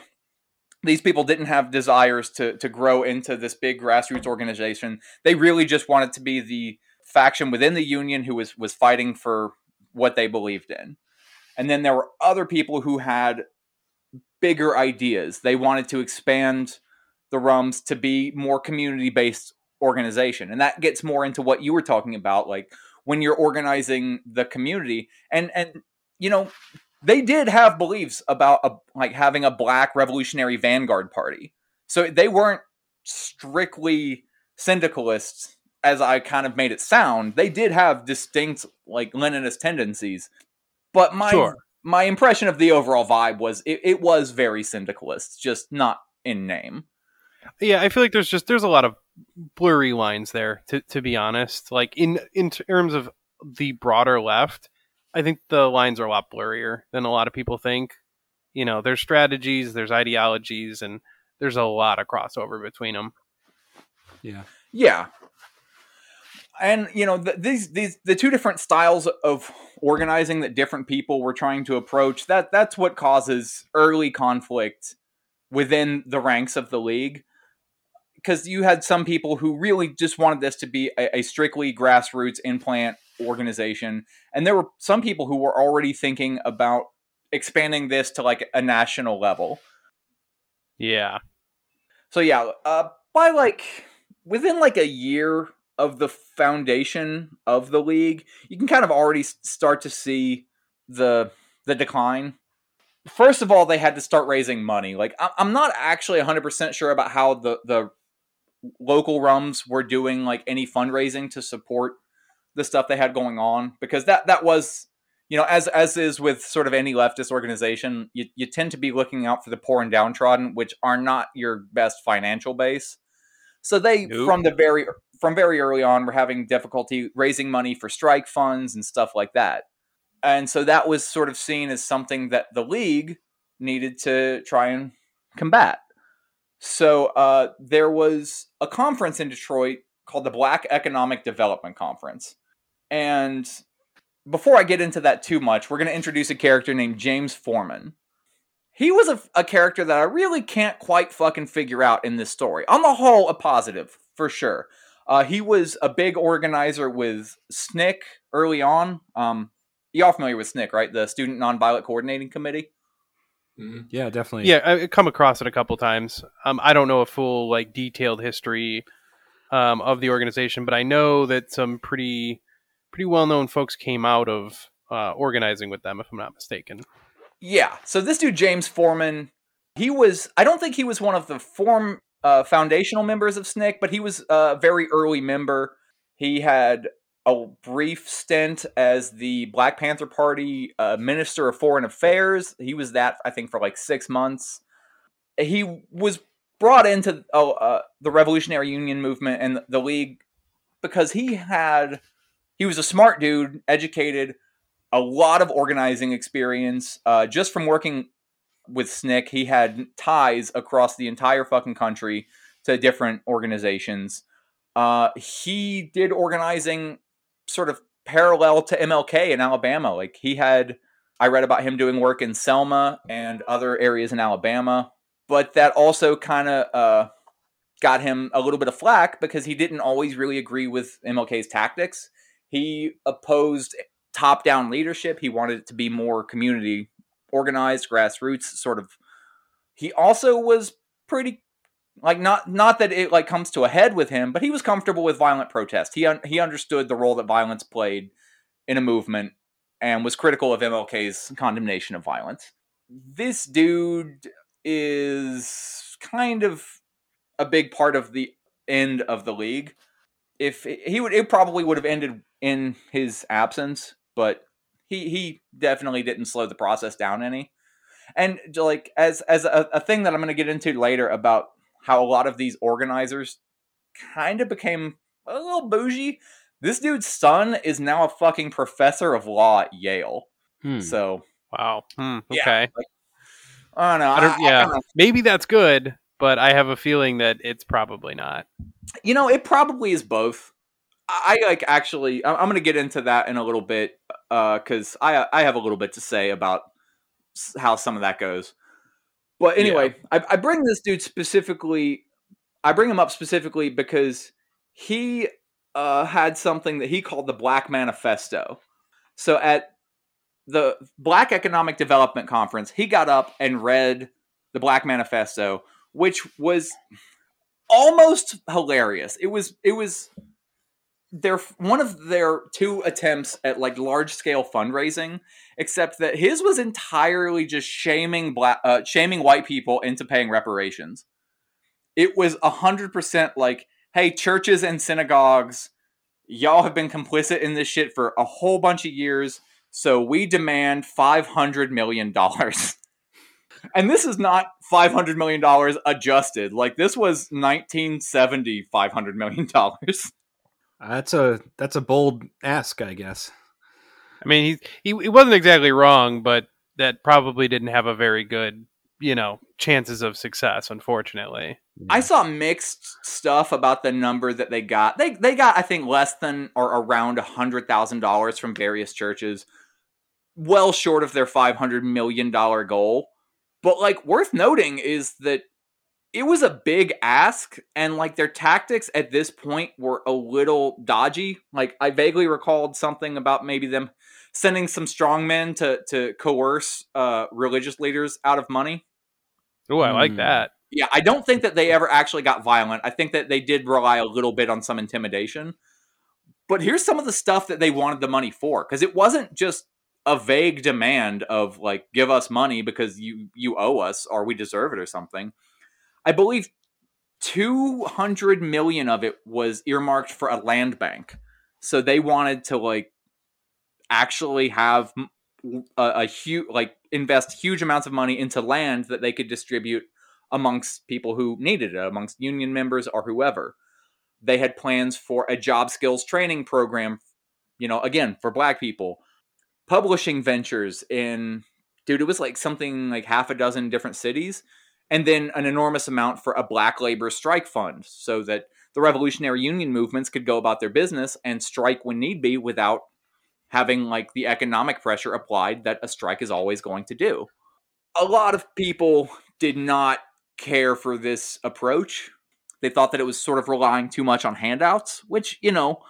these people didn't have desires to to grow into this big grassroots organization. They really just wanted to be the faction within the union who was was fighting for what they believed in. And then there were other people who had bigger ideas. They wanted to expand the rums to be more community based organization. And that gets more into what you were talking about like when you're organizing the community. And and you know they did have beliefs about a, like having a black revolutionary vanguard party. So they weren't strictly syndicalists as i kind of made it sound. They did have distinct like leninist tendencies. But my Sure. my impression of the overall vibe was it, it was very syndicalist just not in name Yeah, I feel like there's just there's a lot of blurry lines there. To to be honest, like in in terms of the broader left, I think the lines are a lot blurrier than a lot of people think. You know, there's strategies, there's ideologies, and there's a lot of crossover between them. Yeah. Yeah. And you know th- these these the two different styles of organizing that different people were trying to approach that that's what causes early conflict within the ranks of the league because you had some people who really just wanted this to be a, a strictly grassroots in-plant organization and there were some people who were already thinking about expanding this to like a national level Yeah, so yeah, uh, by like within like a year of the foundation of the league, you can kind of already start to see the the decline. First of all, they had to start raising money. Like I'm not actually 100% sure about how the the local rums were doing like any fundraising to support the stuff they had going on because that that was you know as as is with sort of any leftist organization you, you tend to be looking out for the poor and downtrodden which are not your best financial base. So they Nope. from the very from very early on were having difficulty raising money for strike funds and stuff like that. And so that was sort of seen as something that the league needed to try and combat so uh, there was a conference in Detroit called the Black Economic Development Conference. And before I get into that too much, we're going to introduce a character named James Forman. He was a, a character that I really can't quite fucking figure out in this story. On the whole, a positive, for sure. Uh, he was a big organizer with SNCC early on. Um, you all familiar with SNCC, right? The Student Nonviolent Coordinating Committee. Mhm. Yeah, definitely. Yeah, I come across it a couple times. Um, I don't know a full like detailed history um, of the organization, but I know that some pretty pretty well known folks came out of uh, organizing with them, if I'm not mistaken. Yeah. So this dude James Forman, he was I don't think he was one of the form uh, foundational members of SNCC, but he was a very early member. He had a brief stint as the Black Panther Party uh, Minister of Foreign Affairs. He was that I think for like six months. He was brought into oh, uh, the Revolutionary Union movement and the League because he had he was a smart dude, educated, a lot of organizing experience uh, just from working with SNCC. He had ties across the entire fucking country to different organizations. Uh, he did organizing sort of parallel to MLK in Alabama. Like he had, I read about him doing work in Selma and other areas in Alabama, but that also kind of uh, got him a little bit of flack because he didn't always really agree with MLK's tactics. He opposed top down leadership. He wanted it to be more community organized, grassroots sort of. He also was pretty like not not that it like comes to a head with him, but he was comfortable with violent protest. He un- he understood the role that violence played in a movement and was critical of MLK's condemnation of violence. This dude is kind of a big part of the end of the league. If he would, it probably would have ended in his absence, but he he definitely didn't slow the process down any. And like as as a, a thing that I'm going to get into later about how a lot of these organizers kind of became a little bougie. This dude's son is now a fucking professor of law at Yale. Hmm. So Wow. Hmm, Yeah. okay. I don't know. I don't- I- I yeah. don't know. Maybe that's good, but I have a feeling that it's probably not. You know, it probably is both. I I, like actually. I- I'm going to get into that in a little bit because I I have a little bit to say about how some of that goes. But anyway, I, I bring this dude specifically. I bring him up specifically because he uh, had something that he called the Black Manifesto. So at the Black Economic Development Conference, he got up and read the Black Manifesto, which was almost hilarious. It was it was their one of their two attempts at like large scale fundraising, except that his was entirely just shaming black uh, shaming white people into paying reparations. It was hundred percent like, hey, churches and synagogues, y'all have been complicit in this shit for a whole bunch of years, so we demand five hundred million dollars. And this is not five hundred million dollars adjusted. Like this was nineteen seventy five hundred million dollars. Uh, that's a that's a bold ask, I guess. I mean, he, he he wasn't exactly wrong, but that probably didn't have a very good, you know, chances of success. Unfortunately. I saw mixed stuff about the number that they got. They they got I think less than or around a hundred thousand dollars from various churches, well short of their five hundred million dollar goal. But like worth noting is that it was a big ask, and like their tactics at this point were a little dodgy. Like I vaguely recalled something about maybe them sending some strongmen to to coerce uh, religious leaders out of money. Oh, I like Hmm. that. Yeah, I don't think that they ever actually got violent. I think that they did rely a little bit on some intimidation. But here's some of the stuff that they wanted the money for because it wasn't just a vague demand of like give us money because you you owe us or we deserve it or something. I believe 200 million of it was earmarked for a land bank. So they wanted to like actually have a huge like invest huge amounts of money into land that they could distribute amongst people who needed it, amongst union members or whoever. They had plans for a job skills training program, you know, again, for black people, publishing ventures in, dude, it was like something like half a dozen different cities, and then an enormous amount for a black labor strike fund so that the revolutionary union movements could go about their business and strike when need be without having like the economic pressure applied that a strike is always going to do. A lot of people did not care for this approach. They thought that it was sort of relying too much on handouts, which, you know,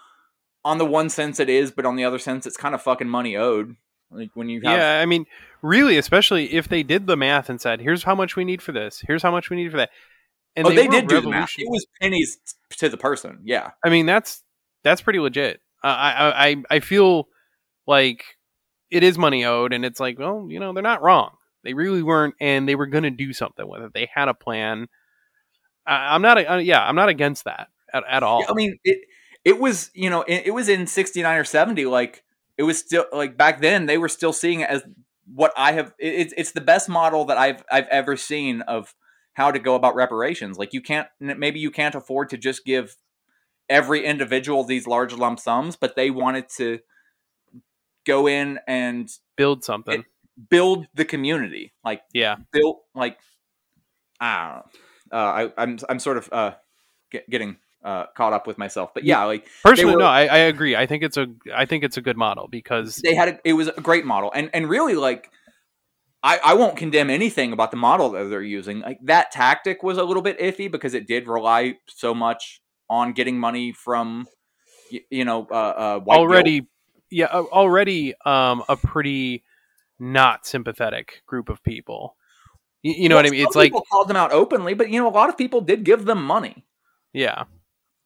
on the one sense it is, but on the other sense it's kind of fucking money owed. Like when you have Yeah, I mean, really, especially if they did the math and said, "Here's how much we need for this. Here's how much we need for that." And oh, they, were did do the math. It was pennies to the person. Yeah. I mean, that's that's pretty legit. Uh, I, I I I feel like it is money owed, and it's like, well, you know, they're not wrong. They really weren't, and they were going to do something with it. They had a plan. I, I'm not, uh, yeah, I'm not against that at, at all. Yeah, I mean, it it was you know it, it was in '69 or '70. Like it was still like back then they were still seeing it as what I have. It's it's the best model that I've I've ever seen of how to go about reparations. Like you can't maybe you can't afford to just give every individual these large lump sums, but they wanted to go in and Build something. build the community. Like yeah, build like I don't know. Uh, I, I'm I'm sort of uh, get, getting uh, caught up with myself, but yeah, like personally, were- no, I, I agree. I think it's a I think it's a good model because they had a, it was a great model, and and really like I I won't condemn anything about the model that they're using. Like that tactic was a little bit iffy because it did rely so much on getting money from y- you know uh, uh white guilt. already yeah uh, already um a pretty not sympathetic group of people you, you know Well, what i mean it's like people called them out openly, but you know a lot of people did give them money. yeah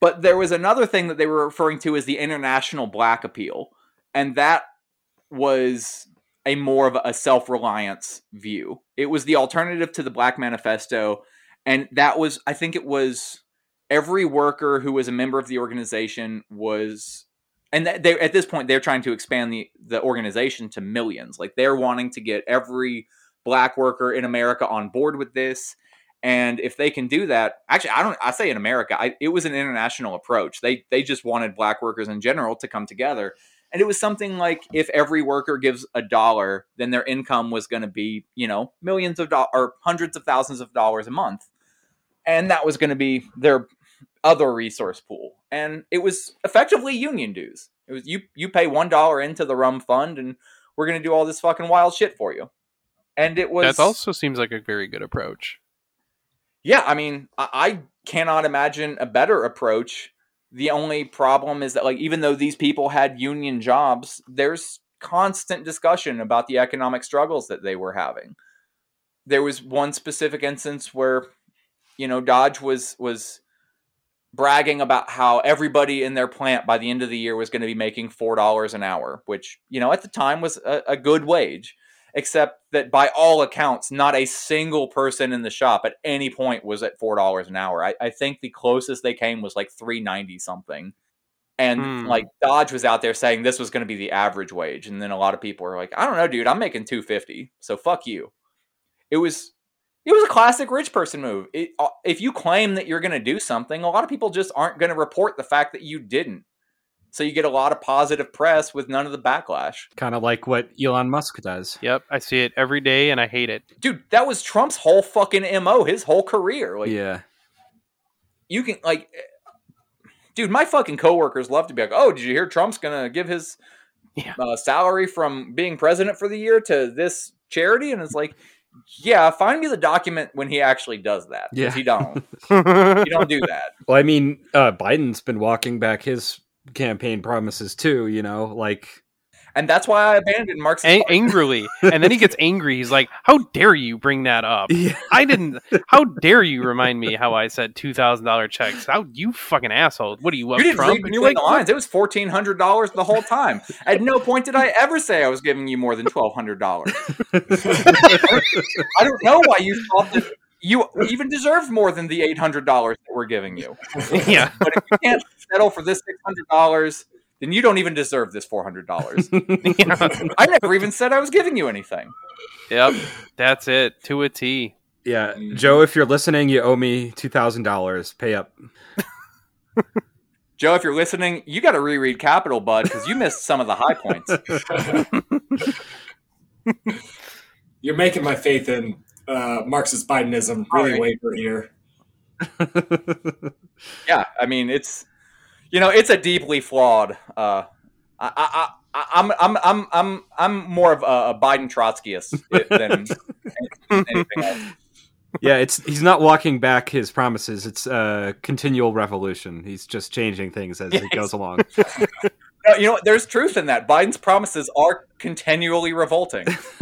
But there was another thing that they were referring to as the international black appeal, and that was a more of a self-reliance view. It was the alternative to the Black Manifesto, and that was I think it was every worker who was a member of the organization was and they at this point they're trying to expand the the organization to millions. Like they're wanting to get every black worker in America on board with this. And if they can do that, actually, I don't. I say in America, I, it was an international approach. They they just wanted black workers in general to come together, and it was something like if every worker gives a dollar, then their income was going to be you know millions of dollars or hundreds of thousands of dollars a month, and that was going to be their other resource pool, and it was effectively union dues. It was you you pay one dollar into the rum fund, and we're going to do all this fucking wild shit for you, and it was that also seems like a very good approach yeah, I mean, I, I cannot imagine a better approach. The only problem is that, like, even though these people had union jobs, there's constant discussion about the economic struggles that they were having. There was one specific instance where, you know, Dodge was was bragging about how everybody in their plant by the end of the year was going to be making four dollars an hour, which you know at the time was a, a good wage except that by all accounts, not a single person in the shop at any point was at four dollars an hour. I, I think the closest they came was like three ninety something. And Hmm. like Dodge was out there saying this was going to be the average wage, and then a lot of people were like, "I don't know, dude, I'm making two fifty, so fuck you." It was, it was a classic rich person move. It, uh, if you claim that you're going to do something, a lot of people just aren't going to report the fact that you didn't. So you get a lot of positive press with none of the backlash. Kind of like what Elon Musk does. yep i see it every day and i hate it dude that was trump's whole fucking mo his whole career like yeah. you can like dude my fucking coworkers love to be like oh did you hear trump's gonna give his Yeah. uh, salary from being president for the year to this charity and it's like yeah find me the document when he actually does that. Yeah. he don't you don't do that Well, I mean, uh, Biden's been walking back his campaign promises too. You know, like and that's why i abandoned marxist A- Party. angrily and then he gets angry he's like how dare you bring that up yeah, i didn't how dare you remind me how i said $2000 checks how you fucking asshole what are you love you didn't trump read and you're between like the lines. It was fourteen hundred dollars the whole time. At no point did I ever say I was giving you more than twelve hundred dollars. I don't know why you thought that you even deserve more than the eight hundred dollars that we're giving you. yeah. But if you can't settle for this six hundred dollars, then you don't even deserve this four hundred dollars. I never even said I was giving you anything. Yep. That's it. To a T. Yeah, Mm-hmm. Joe, if you're listening, you owe me two thousand dollars. Pay up. Joe, if you're listening, you got to reread Capital, bud, because you missed some of the high points. You're making my faith in uh, Marxist Bidenism really Alright. waver here. Yeah, I mean it's you know it's a deeply flawed. Uh, I, I, I, I'm I'm I'm I'm I'm more of a, a Biden Trotskyist than anything else. yeah, it's he's not walking back his promises. It's a continual revolution. He's just changing things as it goes along. No, you know what? There's truth in that. Biden's promises are continually revolting.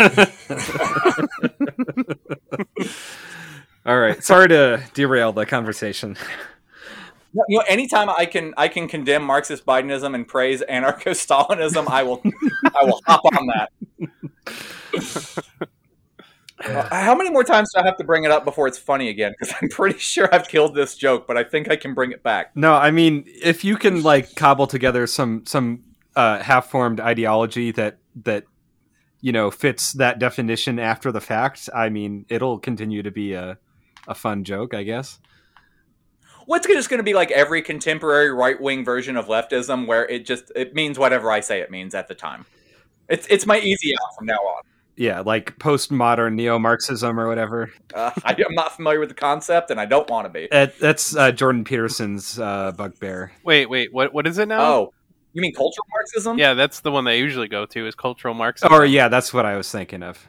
All right, sorry to derail the conversation. You know, anytime I can I can condemn Marxist Bidenism and praise anarcho-Stalinism, I will I will hop on that. How many more times do I have to bring it up before it's funny again? Because I'm pretty sure I've killed this joke, but I think I can bring it back. No, I mean, if you can like cobble together some some uh, half-formed ideology that that you know fits that definition after the fact, I mean, it'll continue to be a a fun joke, I guess. What's just going to be like every contemporary right wing version of leftism, where it just it means whatever I say it means at the time. It's it's my easy out from now on. Yeah, like postmodern neo-Marxism or whatever. Uh, I, I'm not familiar with the concept, and I don't want to be. That, that's uh, Jordan Peterson's uh, bugbear. Wait, wait. What? What is it now? Oh, you mean cultural Marxism? Yeah, that's the one they usually go to is cultural Marxism. Or yeah, that's what I was thinking of.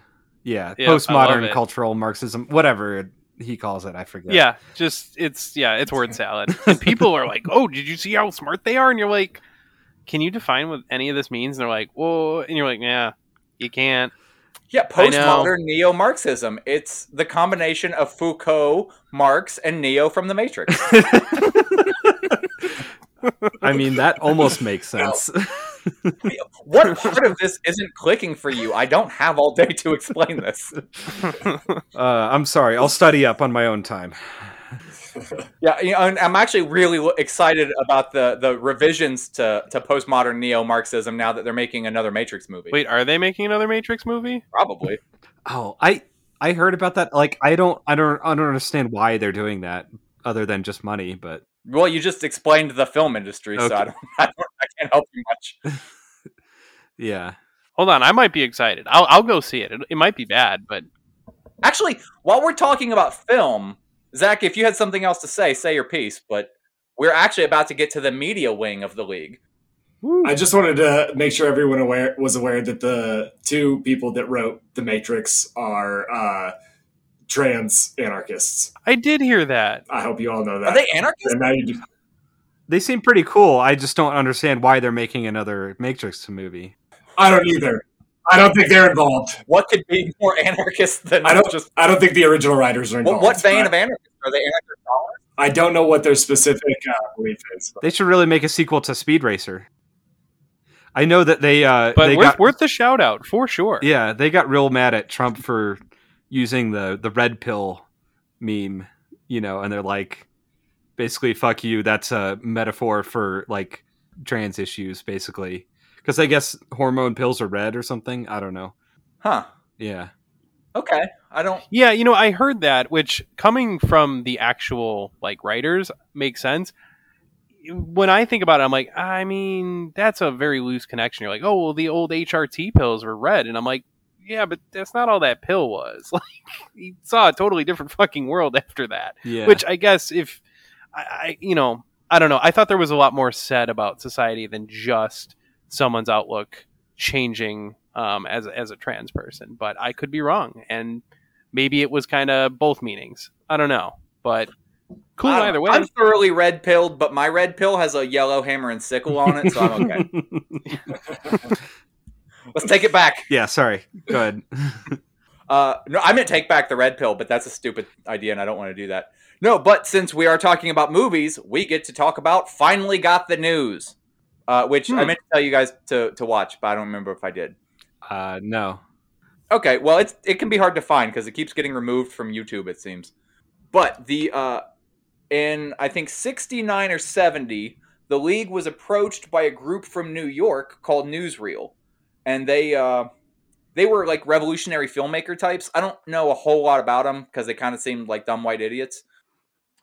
Yeah, Yeah, postmodern cultural Marxism, whatever he calls it, I forget. Yeah, just it's yeah, it's word salad. And people are like, "Oh, did you see how smart they are?" And you're like, "Can you define what any of this means?" And they're like, "Whoa," and you're like, "Yeah, you can't." Yeah, postmodern neo Marxism. It's the combination of Foucault, Marx, and Neo from the Matrix. I mean that almost makes sense. what part of this isn't clicking for you? I don't have all day to explain this. uh, I'm sorry, I'll study up on my own time. Yeah, you know, I'm actually really excited about the the revisions to to postmodern neo Marxism now that they're making another Matrix movie. Wait, are they making another Matrix movie? Probably. Oh, I I heard about that. Like, I don't I don't I don't understand why they're doing that, other than just money. But Well, you just explained the film industry, so I don't, I don't, I can't help you much. yeah, Hold on, I might be excited. I'll I'll go see it. It, it might be bad, but Actually, while we're talking about film, Zach, if you had something else to say, say your piece. But we're actually about to get to the media wing of the league. I just wanted to make sure everyone aware was aware that the two people that wrote The Matrix are uh, trans anarchists. I did hear that. I hope you all know that. Are they anarchists? And now you do. they seem pretty cool. I just don't understand why they're making another Matrix movie. I don't either. I don't think they're involved. What could be more anarchist than I don't. just I don't think the original writers are involved. what vein of anarchists are they? Anarchist scholars? I don't know what their specific uh, belief is. They should really make a sequel to Speed Racer. I know that they uh But they worth got worth the shout out for sure. yeah they got real mad at Trump for using the the red pill meme, you know, and they're like basically fuck you. That's a metaphor for like trans issues, basically. Because I guess hormone pills are red or something. I don't know. Huh. Yeah. Okay. I don't. Yeah, you know, I heard that, which coming from the actual like writers makes sense. When I think about it, I'm like, I mean, that's a very loose connection. You're like, oh, well, the old HRT pills were red, and I'm like, yeah, but that's not all that pill was. Like, he saw a totally different fucking world after that. Yeah. Which I guess if I, I, you know, I don't know. I thought there was a lot more said about society than just someone's outlook changing um, as as a trans person. But I could be wrong, and maybe it was kind of both meanings. I don't know, but cool I either way. I'm thoroughly red pilled, but my red pill has a yellow hammer and sickle on it, so I'm okay. Let's take it back. yeah, sorry. Go ahead. Uh, no, I meant take back the red pill, but that's a stupid idea, and I don't want to do that. No, but since we are talking about movies, we get to talk about finally got the news, uh, which I Hmm. meant to tell you guys to to watch, but I don't remember if I did. Uh, no. Okay, well, it's it can be hard to find because it keeps getting removed from YouTube. It seems. but the uh, in I think '69 or '70, the league was approached by a group from New York called Newsreel, and they uh, they were like revolutionary filmmaker types. I don't know a whole lot about them because they kind of seemed like dumb white idiots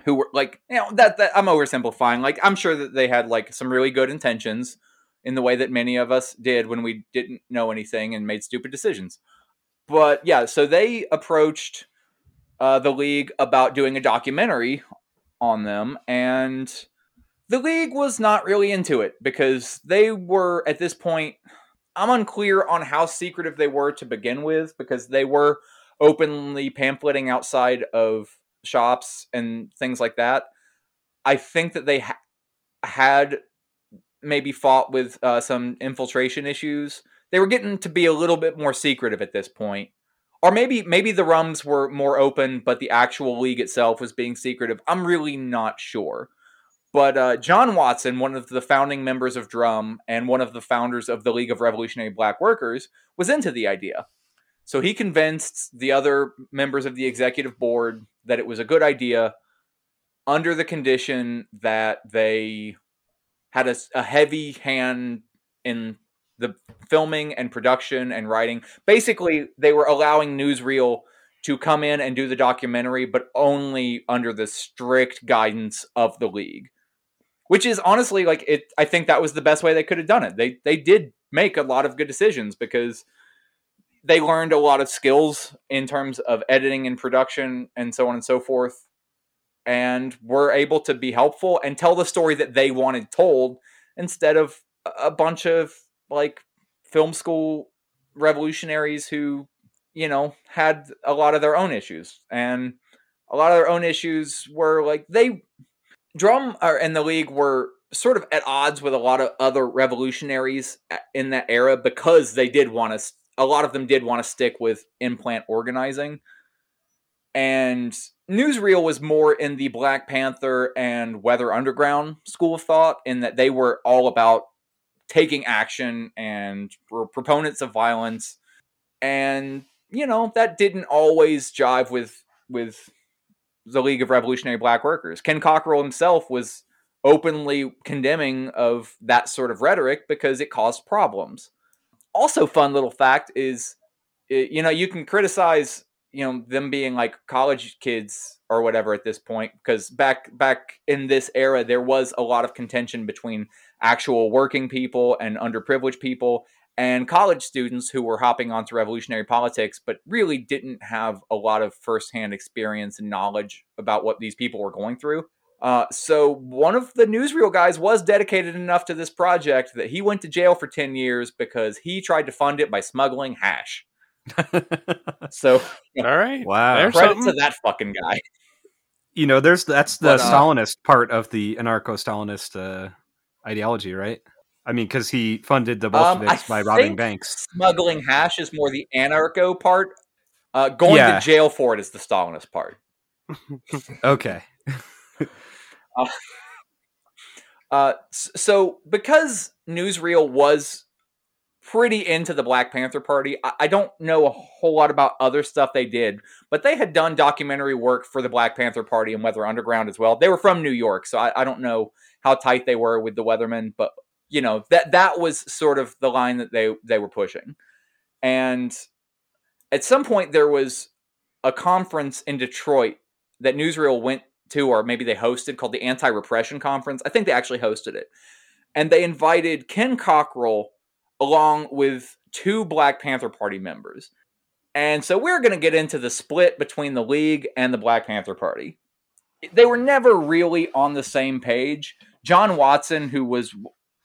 who were like, you know, that, that I'm oversimplifying. Like, I'm sure that they had like some really good intentions in the way that many of us did when we didn't know anything and made stupid decisions. But yeah, so they approached uh, the league about doing a documentary on them, and the league was not really into it because they were at this point. I'm unclear on how secretive they were to begin with because they were openly pamphleting outside of shops and things like that. I think that they ha- had maybe fought with uh, some infiltration issues. They were getting to be a little bit more secretive at this point. Or maybe maybe the rums were more open, but the actual league itself was being secretive. I'm really not sure. But uh, John Watson, one of the founding members of Drum and one of the founders of the League of Revolutionary Black Workers, was into the idea. So he convinced the other members of the executive board that it was a good idea under the condition that they had a, a heavy hand in the filming and production and writing. Basically, they were allowing Newsreel to come in and do the documentary, but only under the strict guidance of the league. Which is honestly like it I think that was the best way they could have done it. They they did make a lot of good decisions because they learned a lot of skills in terms of editing and production and so on and so forth and were able to be helpful and tell the story that they wanted told instead of a bunch of like film school revolutionaries who you know had a lot of their own issues. And a lot of their own issues were like they drum uh, and the league were sort of at odds with a lot of other revolutionaries uh, in that era because they did want to a lot of them did want to stick with in-plant organizing. And Newsreel was more in the Black Panther and Weather Underground school of thought, in that they were all about taking action and were proponents of violence. And, you know, that didn't always jive with with the League of Revolutionary Black Workers. Ken Cockrel himself was openly condemning of that sort of rhetoric because it caused problems also fun little fact is you know you can criticize you know them being like college kids or whatever at this point because back back in this era there was a lot of contention between actual working people and underprivileged people and college students who were hopping onto revolutionary politics but really didn't have a lot of firsthand experience and knowledge about what these people were going through uh, so one of the newsreel guys was dedicated enough to this project that he went to jail for 10 years because he tried to fund it by smuggling hash. so all right. Wow. There's credit something. to that fucking guy. You know, there's that's the But, uh, Stalinist part of the anarcho-Stalinist uh, ideology, right? I mean, because he funded the Um, I Bolsheviks by robbing banks. Smuggling hash is more the anarcho part. Uh, going Yeah. to jail for it is the Stalinist part. Okay. Uh, so because Newsreel was pretty into the Black Panther Party, I, I don't know a whole lot about other stuff they did, but they had done documentary work for the Black Panther Party and Weather Underground as well. They were from New York, so I, I don't know how tight they were with the Weathermen, but you know that that was sort of the line that they they were pushing. And at some point, there was a conference in Detroit that Newsreel went or maybe they hosted, called the Anti Repression Conference. I think they actually hosted it. And they invited Ken Cockrel along with two Black Panther Party members. And so we're going to get into the split between the League and the Black Panther Party. They were never really on the same page. John Watson, who was,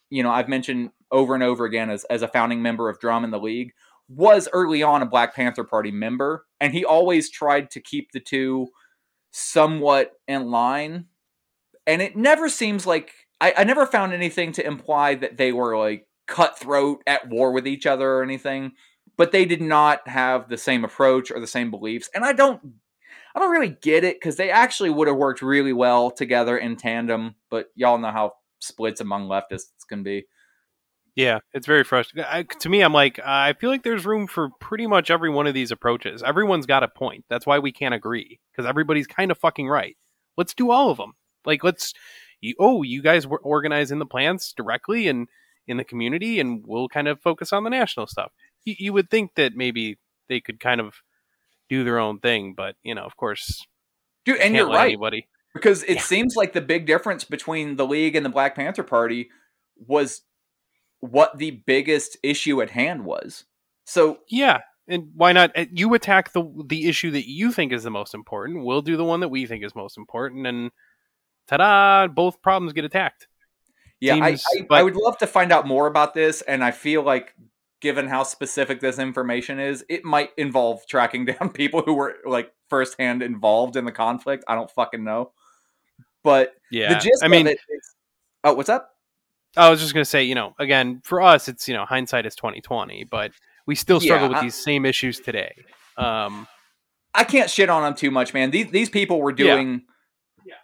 you know, I've mentioned over and over again as, as a founding member of Drum in the League, was early on a Black Panther Party member. And he always tried to keep the two somewhat in line. And it never seems like I, I never found anything to imply that they were like cutthroat at war with each other or anything. But they did not have the same approach or the same beliefs. And I don't I don't really get it because they actually would have worked really well together in tandem, but y'all know how splits among leftists can be. Yeah, it's very frustrating. I, to me, I'm like, I feel like there's room for pretty much every one of these approaches. Everyone's got a point. That's why we can't agree because everybody's kind of fucking right. Let's do all of them. Like, let's. You, oh, you guys were organizing the plants directly and in the community, and we'll kind of focus on the national stuff. You, you would think that maybe they could kind of do their own thing, but you know, of course, Dude, and you're right. Anybody. Because it Yeah. seems like the big difference between the League and the Black Panther Party was what the biggest issue at hand was. So Yeah, and why not? uh, You attack the the issue that you think is the most important. We'll do the one that we think is most important, and ta-da! Both problems get attacked. yeah, I, Seems- I, I but- would love to find out more about this, and I feel like given how specific this information is, it might involve tracking down people who were like firsthand involved in the conflict. I don't fucking know. But Yeah, the gist I mean, of it is Oh, what's up? I was just gonna say, you know, again, for us, it's you know, hindsight is twenty twenty, but we still struggle Yeah, with I- these same issues today. Um, I can't shit on them too much, man. These these people were Yeah. doing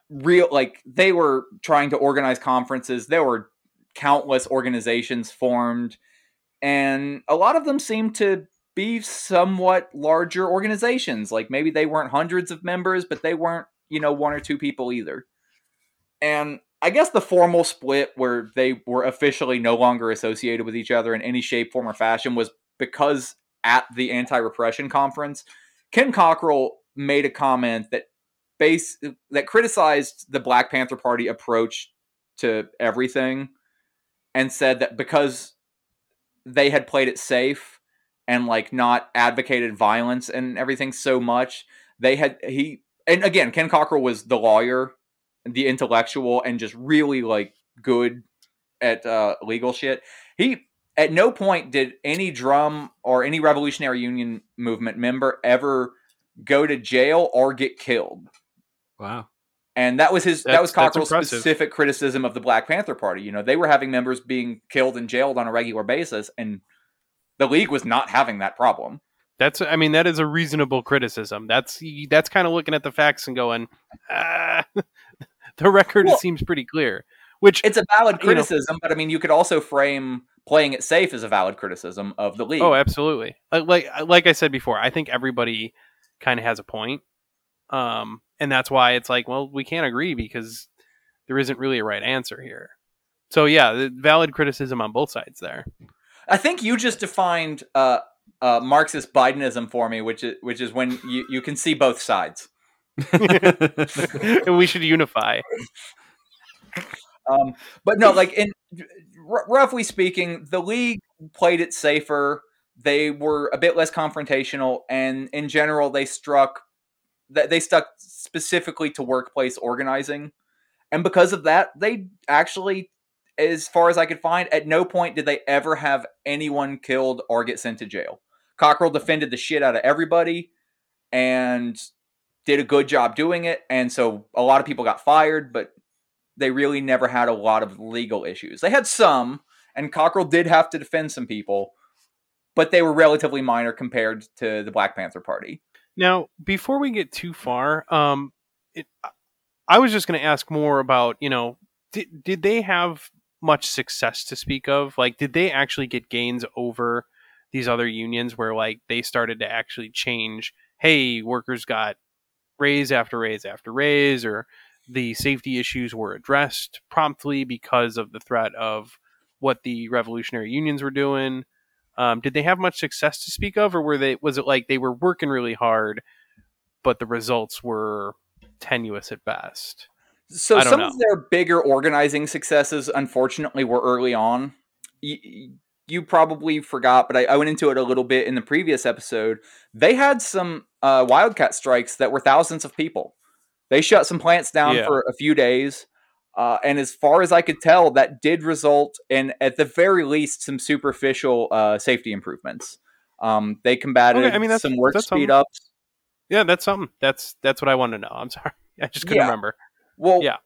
real like they were trying to organize conferences. There were countless organizations formed, and a lot of them seemed to be somewhat larger organizations. Like maybe they weren't hundreds of members, but they weren't you know one or two people either. And I guess the formal split where they were officially no longer associated with each other in any shape, form, or fashion was because at the anti-repression conference, Ken Cockrel made a comment that base that criticized the Black Panther Party approach to everything and said that because they had played it safe and like not advocated violence and everything so much, they had he and again, Ken Cockrel was the lawyer, the intellectual, and just really like good at uh, legal shit. He at no point did any drum or any Revolutionary Union movement member ever go to jail or get killed. Wow. And that was his that was That's- that's Cockrel's specific criticism of the Black Panther Party. You know, they were having members being killed and jailed on a regular basis, and the league was not having that problem. that's, I mean, that is a reasonable criticism. That's that's kind of looking at the facts and going, ah, the record Well- seems pretty clear. Which It's a valid You know- criticism, but I mean, you could also frame playing it safe as a valid criticism of the league. Oh, absolutely. Uh, Like like I said before, I think everybody kind of has a point, um, and that's why it's like, well, we can't agree because there isn't really a right answer here. So yeah, the valid criticism on both sides there. I think you just defined uh, uh, Marxist Bidenism for me, which is which is when you, you can see both sides. and we should unify. Um, but no, like in r- roughly speaking, the league played it safer. They were a bit less confrontational, and in general, they struck that they stuck specifically to workplace organizing, and because of that, they actually, as far as I could find, at no point did they ever have anyone killed or get sent to jail. Cockrel defended the shit out of everybody, and did a good job doing it, and so a lot of people got fired, but they really never had a lot of legal issues. They had some, and Cockrel did have to defend some people, but they were relatively minor compared to the Black Panther Party. Now, before we get too far, um, it, I was just going to ask more about, you know, did, did they have much success to speak of? Like, did they actually get gains over these other unions where, like, they started to actually change? Hey, workers got raise after raise after raise, or the safety issues were addressed promptly because of the threat of what the revolutionary unions were doing. Um, did they have much success to speak of, or were they? Was it like they were working really hard, but the results were tenuous at best? So some know. of their bigger organizing successes, unfortunately, were early on. Y- you probably forgot, but I, I went into it a little bit in the previous episode. They had some uh, wildcat strikes that were thousands of people. They shut some plants down Yeah. for a few days. Uh, and as far as I could tell, that did result in, at the very least, some superficial uh, safety improvements. Um, they combated Okay, I mean, that's- some work that's speed something. ups. Yeah, that's something. That's that's what I wanted to know. I'm sorry, I just couldn't Yeah. remember. Well, Yeah.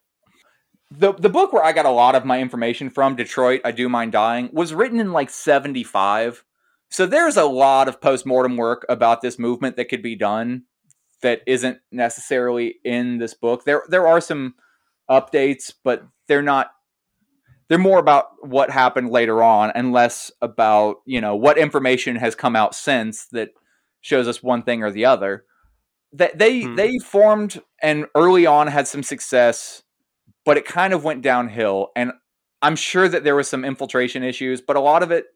The the book where I got a lot of my information from, Detroit, I Do Mind Dying, was written in like 75. So there's a lot of post-mortem work about this movement that could be done that isn't necessarily in this book. There there are some updates, but they're not they're more about what happened later on and less about you know what information has come out since that shows us one thing or the other that they Hmm. they formed and early on had some success but it kind of went downhill and i'm sure that there was some infiltration issues but a lot of it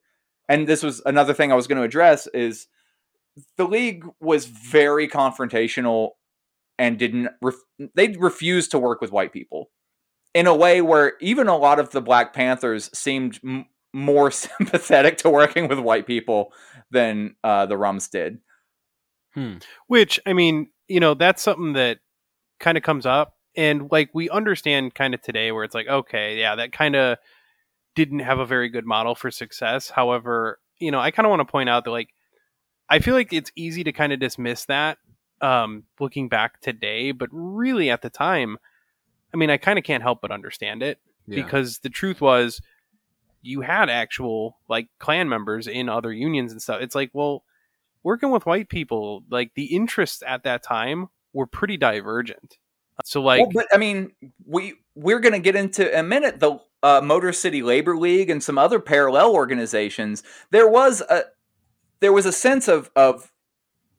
and this was another thing i was going to address is the league was very confrontational and didn't ref- they refused to work with white people in a way where even a lot of the black panthers seemed m- more sympathetic to working with white people than uh, the rums did. Which I mean, you know, that's something that kind of comes up, and like we understand kind of today, where it's like, okay, yeah, that kind of didn't have a very good model for success. However, you know, I kind of want to point out that like I feel like it's easy to kind of dismiss that um, looking back today, but really at the time, I mean, I kind of can't help but understand it because the truth was you had actual like Klan members in other unions and stuff. It's like, well, working with white people, like the interests at that time were pretty divergent. So like well, but I mean, we we're going to get into in a minute the uh, Motor City Labor League and some other parallel organizations. There was a there was a sense of of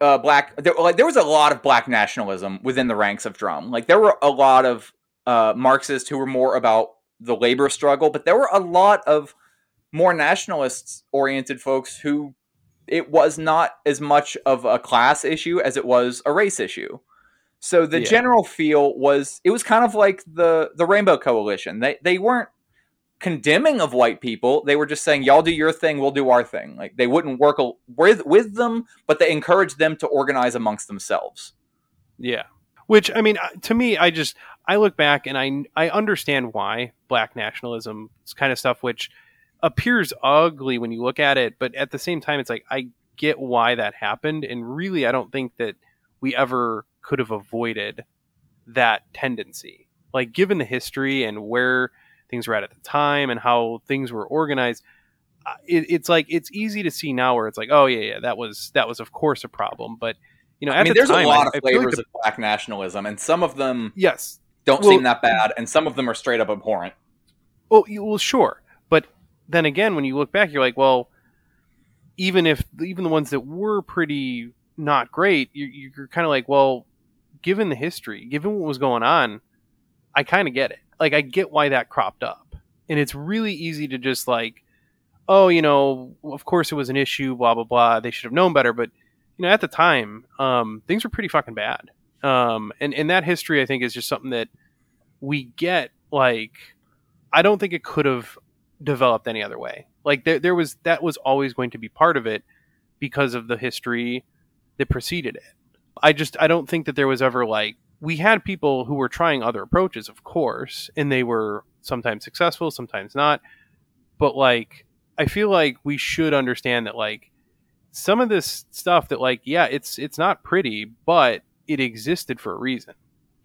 uh, black there, like there was a lot of black nationalism within the ranks of Drum. Like there were a lot of uh, Marxists who were more about the labor struggle, but there were a lot of more nationalists oriented folks who it was not as much of a class issue as it was a race issue. So the Yeah. general feel was it was kind of like the the Rainbow Coalition. They they weren't condemning of white people. They were just saying y'all do your thing, we'll do our thing. Like they wouldn't work al- with with them, but they encouraged them to organize amongst themselves. Yeah. Which I mean, uh, to me, I just I look back and I I understand why black nationalism is kind of stuff which appears ugly when you look at it, but at the same time, it's like I get why that happened, and really, I don't think that we ever could have avoided that tendency. Like, given the history and where things were at at the time and how things were organized, uh, it, it's like it's easy to see now where it's like, oh yeah, yeah, that was that was of course a problem, but you know, I mean, the there's time, a lot I- of feel like flavors the- of black nationalism, and some of them yes, don't Well- seem that bad, and some of them are straight up abhorrent. Well, well, sure, but then again, when you look back, you're like, well, even if even the ones that were pretty not great, you, you're kind of like, well, given the history, given what was going on, I kind of get it. Like, I get why that cropped up, and it's really easy to just like, oh, you know, of course it was an issue, blah blah blah. They should have known better, but you know, at the time, um, things were pretty fucking bad. Um, and and that history, I think, is just something that we get. Like, I don't think it could have developed any other way. Like there, there was that was always going to be part of it because of the history that preceded it. I just I don't think that there was ever like we had people who were trying other approaches, of course, and they were sometimes successful, sometimes not. But like I feel like we should understand that like some of this stuff that like yeah, it's it's not pretty, but it existed for a reason.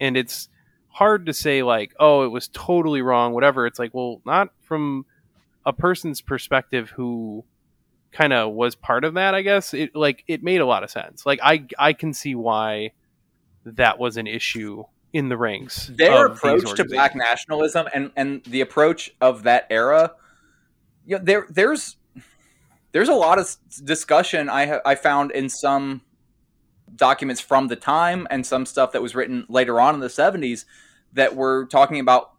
And it's hard to say like, oh, it was totally wrong, whatever. It's like, well, not from a person's perspective who kind of was part of that, I guess. It like it made a lot of sense. Like I I can see why that was an issue in the ranks. their approach to black nationalism and and the approach of that era you know there there's there's a lot of discussion i ha- i found in some documents from the time and some stuff that was written later on in the 70s that were talking about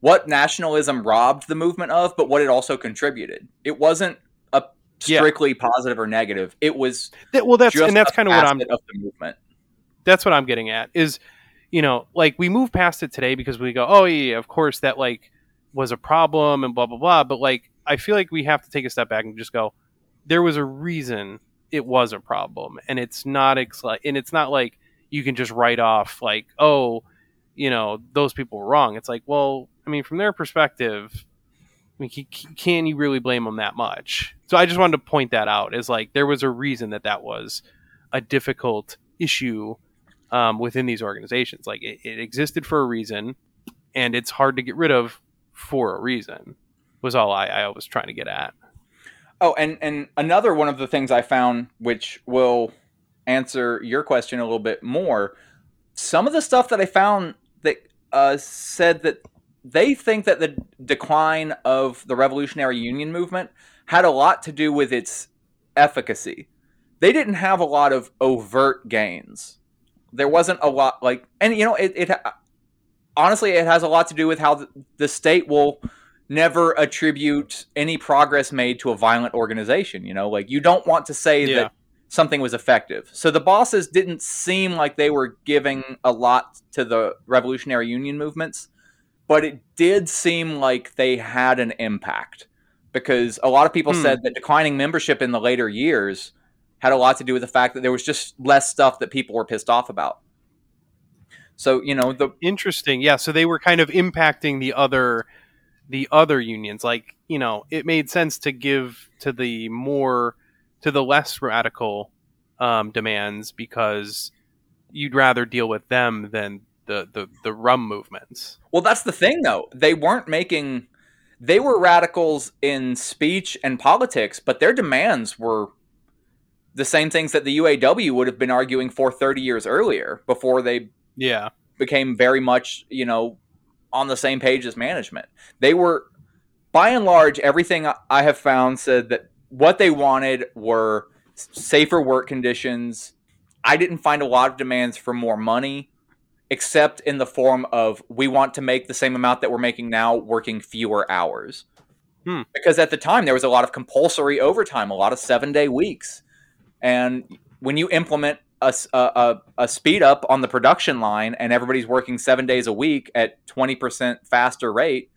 what nationalism robbed the movement of but what it also contributed it wasn't a Yeah. strictly positive or negative it was That- well, that's and that's kind of what I'm of the movement that's what I'm getting at is, you know, like we move past it today because we go, oh yeah, yeah, of course that like was a problem and blah blah blah. But like I feel like we have to take a step back and just go, there was a reason it was a problem, and it's not ex- and it's not like you can just write off like, oh, you know, those people were wrong. It's like, well, I mean, from their perspective. I mean, can you really blame them that much? So I just wanted to point that out. as like there was a reason that that was a difficult issue um, within these organizations. Like it, it existed for a reason, and it's hard to get rid of for a reason. Was all I, I was trying to get at. Oh, and and another one of the things I found, which will answer your question a little bit more, some of the stuff that I found that uh, said that they think that the decline of the Revolutionary Union movement had a lot to do with its efficacy. They didn't have a lot of overt gains. There wasn't a lot like, and you know, it, it honestly, it has a lot to do with how the, state will never attribute any progress made to a violent organization. You know, like you don't want to say Yeah. that something was effective. So the bosses didn't seem like they were giving a lot to the Revolutionary Union movements, but it did seem like they had an impact because a lot of people Hmm. said that declining membership in the later years had a lot to do with the fact that there was just less stuff that people were pissed off about. So, you know, the Interesting. Yeah, so they were kind of impacting the other the other unions. Like, you know, it made sense to give to the more to the less radical um, demands because you'd rather deal with them than the, the, the rum movements. Well, that's the thing, though. They weren't making. They were radicals in speech and politics, but their demands were the same things that the UAW would have been arguing for 30 years earlier before they Yeah. became very much, you know, on the same page as management. They were, by and large, everything I- I have found said that what they wanted were safer work conditions. I didn't find a lot of demands for more money, except in the form of we want to make the same amount that we're making now, working fewer hours. Hmm. Because at the time there was a lot of compulsory overtime, a lot of seven day weeks, and when you implement a speed up on the production line and everybody's working seven days a week at 20% faster rate,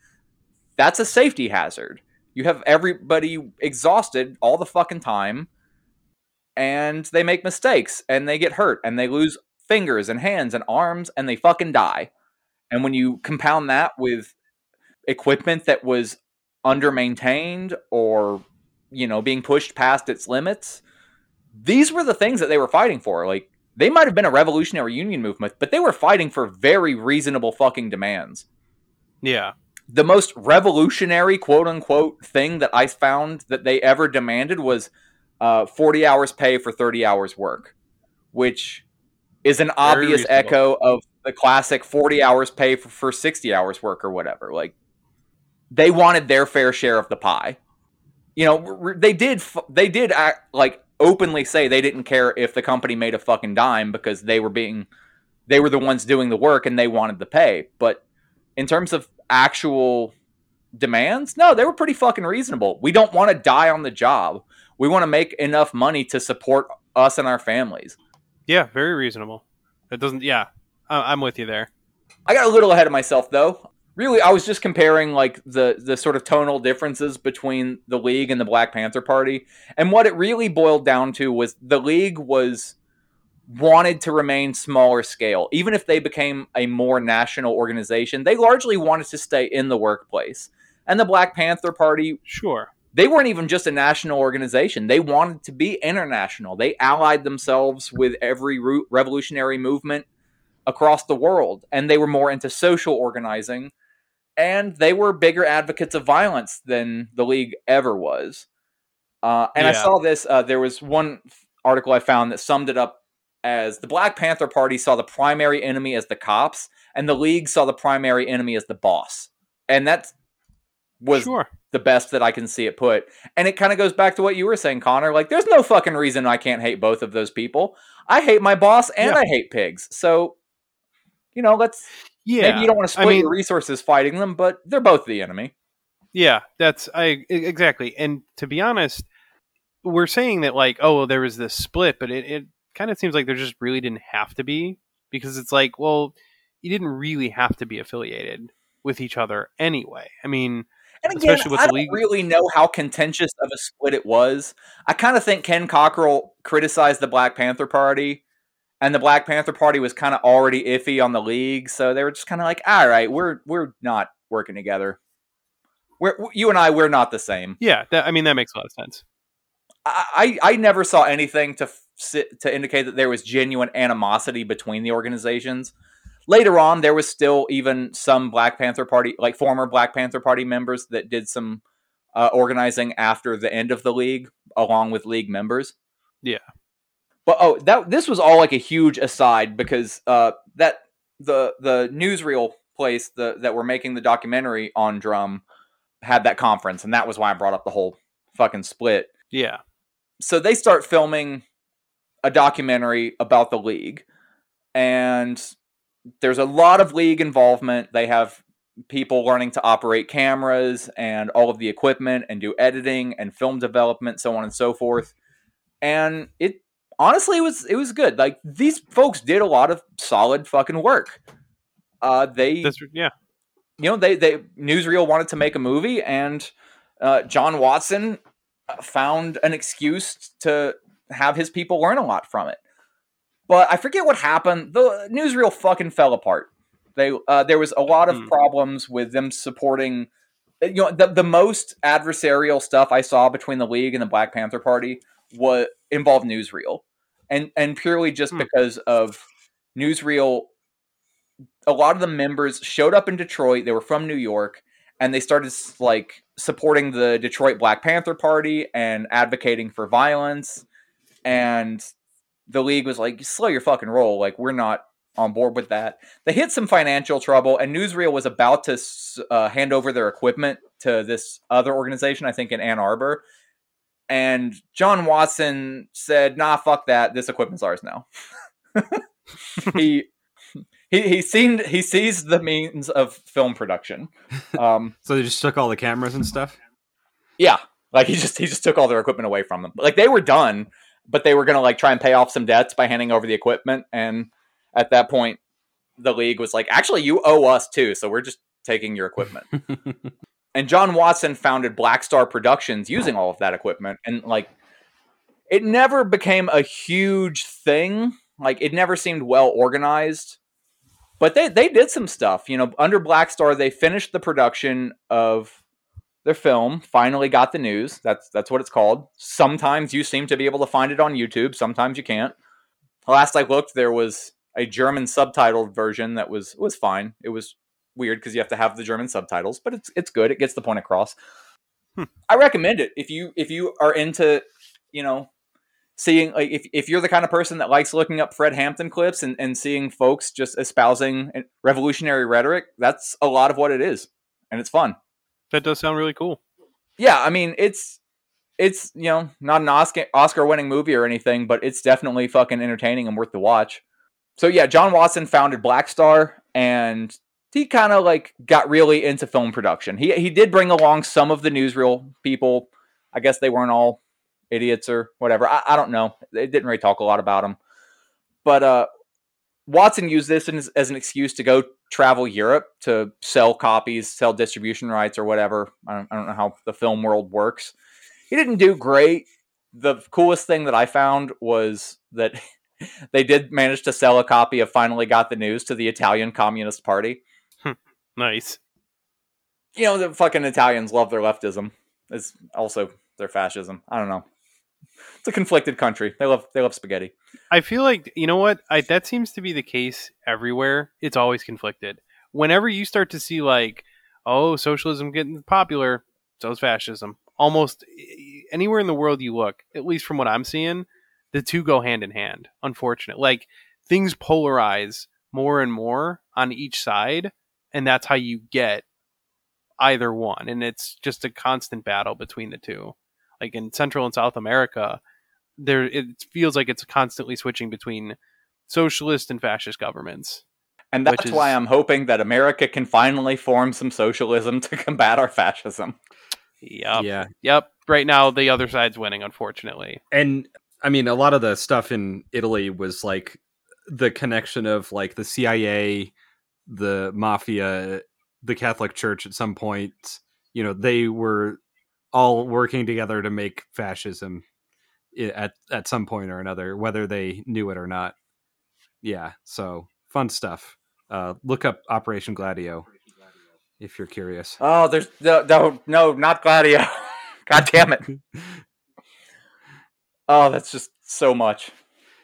that's a safety hazard. You have everybody exhausted all the fucking time and they make mistakes and they get hurt and they lose fingers and hands and arms and they fucking die. And when you compound that with equipment that was under maintained or you know being pushed past its limits, these were the things that they were fighting for. Like they might have been a revolutionary union movement, but they were fighting for very reasonable fucking demands. Yeah. The most revolutionary quote unquote thing that I found that they ever demanded was uh, 40 hours pay for 30 hours work, which is an obvious echo of the classic 40 hours pay for, for 60 hours work or whatever. Like they wanted their fair share of the pie. You know, they did. They did act like openly say they didn't care if the company made a fucking dime because they were being, they were the ones doing the work and they wanted the pay. But in terms of actual demands, no, they were pretty fucking reasonable. We don't want to die on the job. We want to make enough money to support us and our families. Yeah, very reasonable. It doesn't yeah. I, I'm with you there. I got a little ahead of myself though. Really, I was just comparing like the the sort of tonal differences between the League and the Black Panther Party, and what it really boiled down to was the League was wanted to remain smaller scale. Even if they became a more national organization, they largely wanted to stay in the workplace. And the Black Panther Party Sure. They weren't even just a national organization. They wanted to be international. They allied themselves with every revolutionary movement across the world, and they were more into social organizing. And they were bigger advocates of violence than the League ever was. Uh, and I saw this. Uh, there was one article I found that summed it up as the Black Panther Party saw the primary enemy as the cops, and the League saw the primary enemy as the boss. And that was sure. the best that I can see it put. And it kind of goes back to what you were saying, Connor. Like, there's no fucking reason I can't hate both of those people. I hate my boss and Yeah. I hate pigs. So, you know, let's Yeah. maybe you don't want to I split mean- your resources fighting them, but they're both the enemy. Yeah, that's I exactly. And to be honest, we're saying that like, oh, well, there was this split, but it, it kind of seems like there just really didn't have to be because it's like, well, you didn't really have to be affiliated with each other anyway. I mean, And again, Especially with I the don't league- really know how contentious of a split it was. I kind of think Ken Cockrel criticized the Black Panther Party, and the Black Panther Party was kind of already iffy on the league, so they were just kind of like, "All right, we're we're not working together. We're you and I, we're not the same." yeah, that, I mean that makes a lot of sense. I I I never saw anything to to indicate that there was genuine animosity between the organizations. Later on, there was still even some Black Panther Party, like former Black Panther Party members, that did some uh, organizing after the end of the league, along with league members. Yeah. But oh, that this was all like a huge aside because uh, that the the newsreel place the, that were making the documentary on Drum had that conference, and that was why I brought up the whole fucking split. Yeah. So they start filming a documentary about the league, and there's a lot of league involvement. They have people learning to operate cameras and all of the equipment and do editing and film development, so on and so forth. And it honestly it was it was good. Like these folks did a lot of solid fucking work. Uh, they That's yeah. you know they they newsreel wanted to make a movie and uh, john watson found an excuse to have his people learn a lot from it but i forget what happened the newsreel fucking fell apart they uh, there was a lot of Hmm. problems with them supporting you know the, the most adversarial stuff i saw between the league and the black panther party was involved newsreel and and purely just Hmm. because of newsreel a lot of the members showed up in Detroit. They were from New York, and they started like supporting the Detroit Black Panther Party and advocating for violence. And the league was like, "Slow your fucking roll! Like we're not on board with that." They hit some financial trouble, and Newsreel was about to uh, hand over their equipment to this other organization, I think in Ann Arbor. And John Watson said, "Nah, fuck that. This equipment's ours now." he he he seen he sees the means of film production. Um, So they just took all the cameras and stuff. yeah, like he just he just took all their equipment away from them. Like they were done, but they were gonna like try and pay off some debts by handing over the equipment. And at that point, the league was like, actually, you owe us too, so we're just taking your equipment. and John Watson founded Black Star Productions using all of that equipment, and like it never became a huge thing. Like it never seemed well organized. But they, they did some stuff. You know, under Black Star, they finished the production of their film, finally got the news. That's that's what it's called. Sometimes you seem to be able to find it on YouTube, sometimes you can't. Last I looked, there was a German subtitled version that was was fine. It was weird because you have to have the German subtitles, but it's it's good. It gets the point across. Hmm. I recommend it if you if you are into, you know, seeing like if, if you're the kind of person that likes looking up Fred Hampton clips and, and seeing folks just espousing revolutionary rhetoric, that's a lot of what it is. And it's fun. That does sound really cool. Yeah, I mean it's it's you know not an Oscar Oscar winning movie or anything, but it's definitely fucking entertaining and worth the watch. So yeah, John Watson founded Black Star and he kind of like got really into film production. He he did bring along some of the newsreel people. I guess they weren't all idiots or whatever. I, I don't know. They didn't really talk a lot about him. But uh, Watson used this as, as an excuse to go travel Europe to sell copies, sell distribution rights, or whatever. I don't, I don't know how the film world works. He didn't do great. The coolest thing that I found was that they did manage to sell a copy of Finally Got the News to the Italian Communist Party. Hmm. Nice. You know, the fucking Italians love their leftism. It's also their fascism. I don't know. It's a conflicted country. They love they love spaghetti. I feel like you know what I, that seems to be the case everywhere. It's always conflicted. Whenever you start to see like, oh, socialism getting popular, so is fascism. Almost eh, anywhere in the world you look, at least from what I'm seeing, the two go hand in hand. Unfortunate, like things polarize more and more on each side, and that's how you get either one. And it's just a constant battle between the two. Like in Central and South America, there it feels like it's constantly switching between socialist and fascist governments. And that's is- why I'm hoping that America can finally form some socialism to combat our fascism. Yep. Yeah, Yep. Right now the other side's winning, unfortunately. and I mean, a lot of the stuff in Italy was like the connection of like the CIA, the mafia, the Catholic Church. At some point, you know, they were all working together to make fascism at at some point or another, whether they knew it or not. Yeah, so fun stuff. Uh, look up Operation Gladio if you're curious. Oh, there's no no, no not Gladio. God damn it. Oh, that's just so much.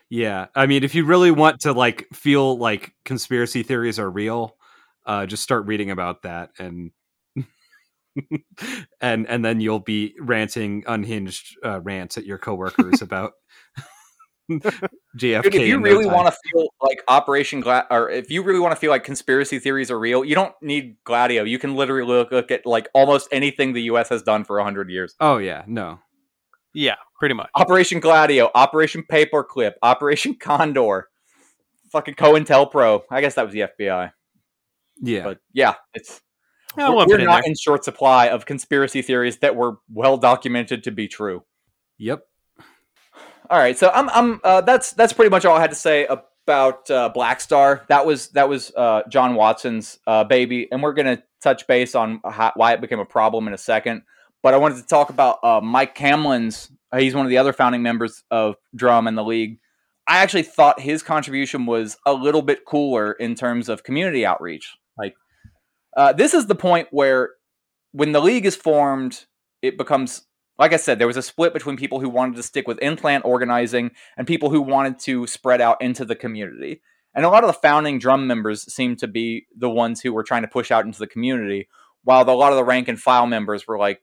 Yeah, I mean, if you really want to like feel like conspiracy theories are real, uh, just start reading about that, and and and then you'll be ranting unhinged uh, rants at your coworkers about JFK. Dude, if you in no really want to feel like Operation Gla- or if you really want to feel like conspiracy theories are real, you don't need Gladio. You can literally look, look at like almost anything the U.S. has done for hundred years. Oh yeah, no. Yeah, pretty much. Operation Gladio, Operation Paperclip, Operation Condor, fucking COINTELPRO. I guess that was the FBI, Yeah. but yeah, it's Yeah, we're, we're in not there. in short supply of conspiracy theories that were well documented to be true. yep. All right, so I'm I'm uh, that's that's pretty much all I had to say about uh, Black Star. That was that was uh, John Watson's uh, baby, and we're gonna touch base on how, why it became a problem in a second. But I wanted to talk about uh, Mike Hamlin's. Uh, he's one of the other founding members of Drum and the league. I actually thought his contribution was a little bit cooler in terms of community outreach. Like, uh, this is the point where when the league is formed, it becomes like I said, there was a split between people who wanted to stick with in-plant organizing and people who wanted to spread out into the community. And a lot of the founding drum members seemed to be the ones who were trying to push out into the community, while the, a lot of the rank and file members were like,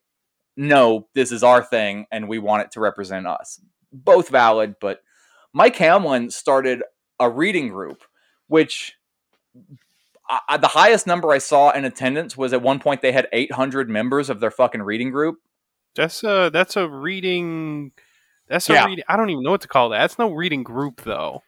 "No, this is our thing, and we want it to represent us." Both valid, but Mike Hamlin started a reading group, which I, the highest number I saw in attendance was at one point they had 800 members of their fucking reading group. That's a that's a reading. That's a Yeah. reading. I don't even know what to call that. That's no reading group though.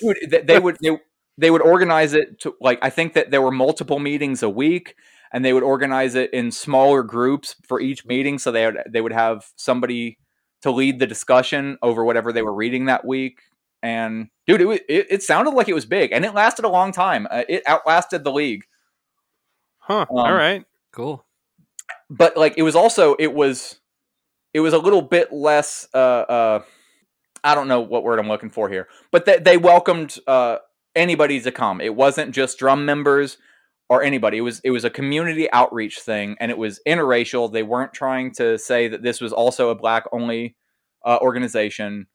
Dude, they, they would they, they would organize it to like I think that there were multiple meetings a week, and they would organize it in smaller groups for each meeting. So they would they would have somebody to lead the discussion over whatever they were reading that week. And dude, it it, it sounded like it was big, and it lasted a long time. Uh, it outlasted the league. Huh. Um, All right. Cool. but like it was also it was it was a little bit less uh uh i don't know what word i'm looking for here but they, they welcomed uh anybody to come it wasn't just drum members or anybody it was it was a community outreach thing and it was interracial they weren't trying to say that this was also a black only uh, organization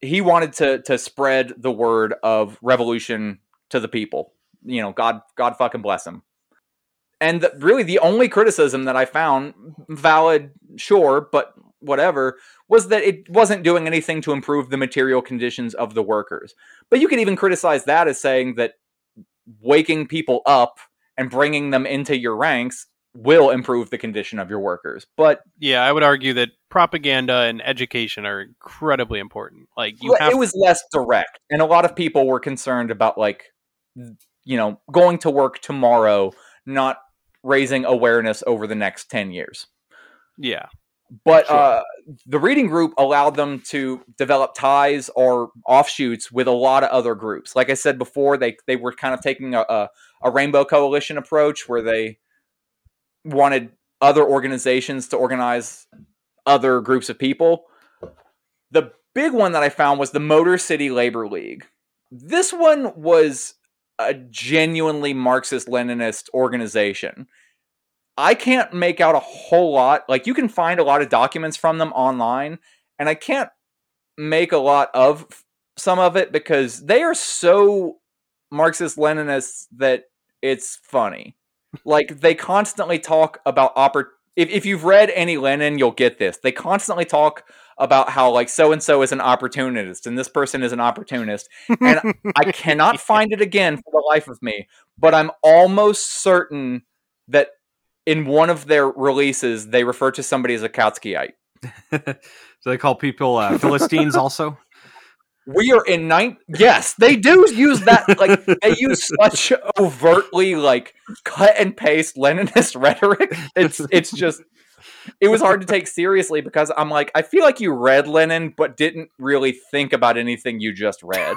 he wanted to to spread the word of revolution to the people you know god god fucking bless him and the, really the only criticism that I found valid, sure, but whatever, was that it wasn't doing anything to improve the material conditions of the workers. But you could even criticize that as saying that waking people up and bringing them into your ranks will improve the condition of your workers. But Yeah, I would argue that propaganda and education are incredibly important. Like you it was less direct and a lot of people were concerned about like you know going to work tomorrow not raising awareness over the next 10 years yeah. but Sure. uh, the reading group allowed them to develop ties or offshoots with a lot of other groups like i said before they they were kind of taking a, a, a rainbow coalition approach where they wanted other organizations to organize other groups of people the big one that i found was the motor city labor league this one was a genuinely marxist leninist organization I can't make out a whole lot. Like you can find a lot of documents from them online, and I can't make a lot of some of it because they are so Marxist Leninists that it's funny. Like they constantly talk about oppor- if if you've read any Lenin, you'll get this. They constantly talk about how like so and so is an opportunist and this person is an opportunist. And I cannot find it again for the life of me, but I'm almost certain that in one of their releases they refer to somebody as a Kautskyite. so they call people uh, Philistines also. We are in nine. Yes, they do use that. Like they use such overtly like cut and paste Leninist rhetoric. It's it's just it was hard to take seriously because I'm like I feel like you read Lenin but didn't really think about anything you just read.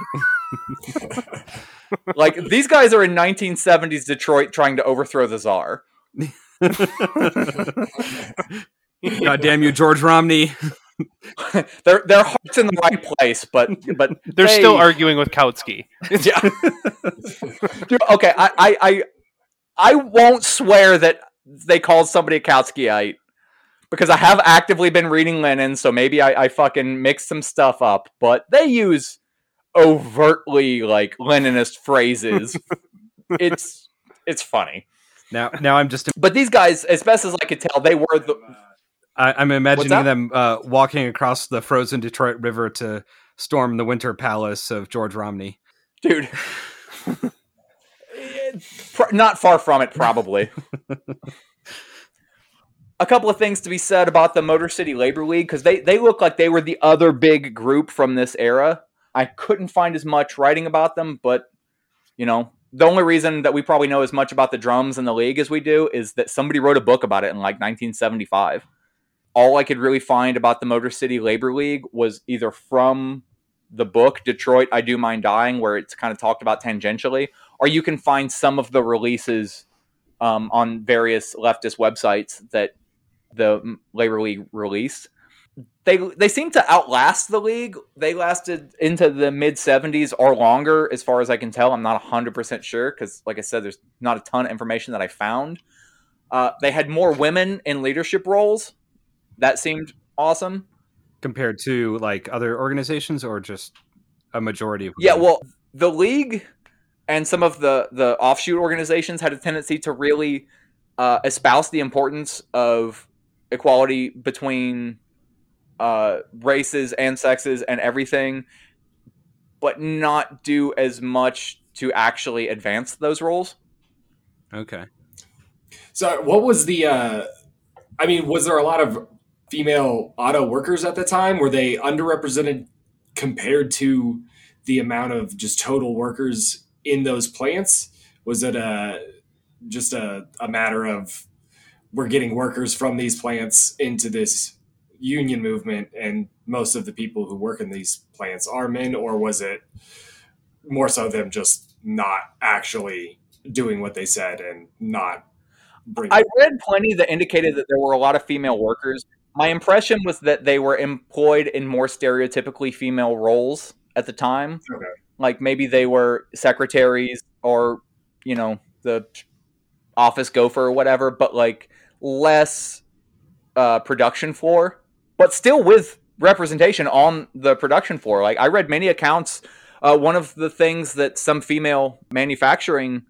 like these guys are in 1970s Detroit trying to overthrow the czar. God damn you, George Romney. Their their heart's in the right place, but but They're still arguing with Kautsky. Yeah. Dude, okay, I, I I I won't swear that they called somebody a Kautskyite because I have actively been reading Lenin, so maybe I, I fucking mixed some stuff up. But they use overtly like Leninist phrases. it's it's funny. Now, now I'm just But these guys, as best as I could tell, they were the I, I'm imagining them uh, walking across the frozen Detroit River to storm the Winter Palace of George Romney. dude. Not far from it, probably. a couple of things to be said about the Motor City Labor League because they they look like they were the other big group from this era. I couldn't find as much writing about them, but you know, the only reason that we probably know as much about the drums in the league as we do is that somebody wrote a book about it in like 1975. All I could really find about the Motor City Labor League was either from the book Detroit I Do Mind Dying, where it's kind of talked about tangentially, or you can find some of the releases um, on various leftist websites that the Labor League released. They they seem to outlast the league. They lasted into the mid 70s or longer, as far as I can tell. I'm not 100% sure because, like I said, there's not a ton of information that I found. Uh, they had more women in leadership roles. That seemed awesome. compared to like other organizations or just a majority of Yeah, well, the league and some of the the offshoot organizations had a tendency to really uh, espouse the importance of equality between uh, races and sexes and everything, but not do as much to actually advance those roles. okay So, what was the? Uh, I mean, was there a lot of female auto workers at the time? Were they underrepresented compared to the amount of just total workers in those plants? Was it a just a, a matter of we're getting workers from these plants into this union movement, and most of the people who work in these plants are men, or was it more so them just not actually doing what they said and not bringing I read plenty that indicated that there were a lot of female workers. My impression was that they were employed in more stereotypically female roles at the time. Okay. Like maybe they were secretaries or, you know, the office gopher or whatever, but like less uh, production floor, but still with representation on the production floor. Like I read many accounts. Uh, one of the things that some female manufacturing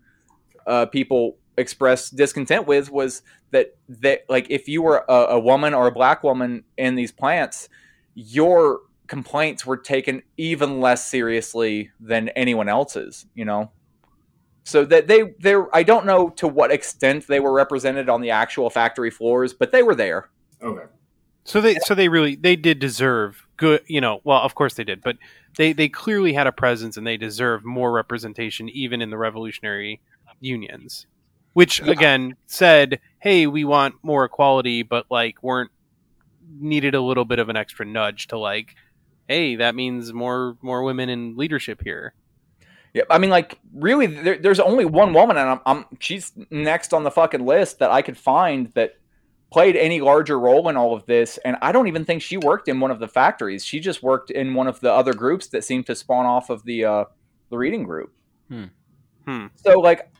uh, people expressed discontent with was that that like if you were a, a woman or a black woman in these plants, your complaints were taken even less seriously than anyone else's. You know, so that they they I don't know to what extent they were represented on the actual factory floors, but they were there. Okay. So they so they really they did deserve good you know well of course they did but they they clearly had a presence and they deserve more representation even in the revolutionary unions which again said hey we want more equality but like weren't needed a little bit of an extra nudge to like hey that means more more women in leadership here Yeah, I mean, like, really, there, there's only one woman, and I'm, I'm she's next on the fucking list that I could find that played any larger role in all of this. And I don't even think she worked in one of the factories. She just worked in one of the other groups that seemed to spawn off of the uh, the reading group. Hmm. Hmm. So, like,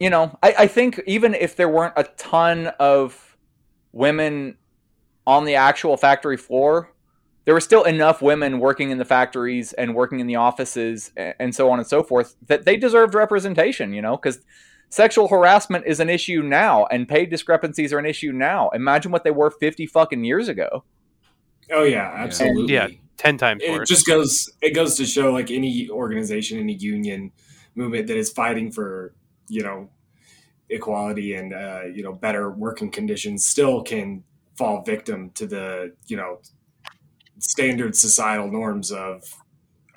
you know, I, I think even if there weren't a ton of women on the actual factory floor, there were still enough women working in the factories and working in the offices and so on and so forth that they deserved representation, you know, because sexual harassment is an issue now and pay discrepancies are an issue now. Imagine what they were 50 fucking years ago. Oh yeah, absolutely. yeah 10 times it worse just goes it goes to show like any organization any union movement that is fighting for you know equality and uh, you know better working conditions still can fall victim to the you know standard societal norms of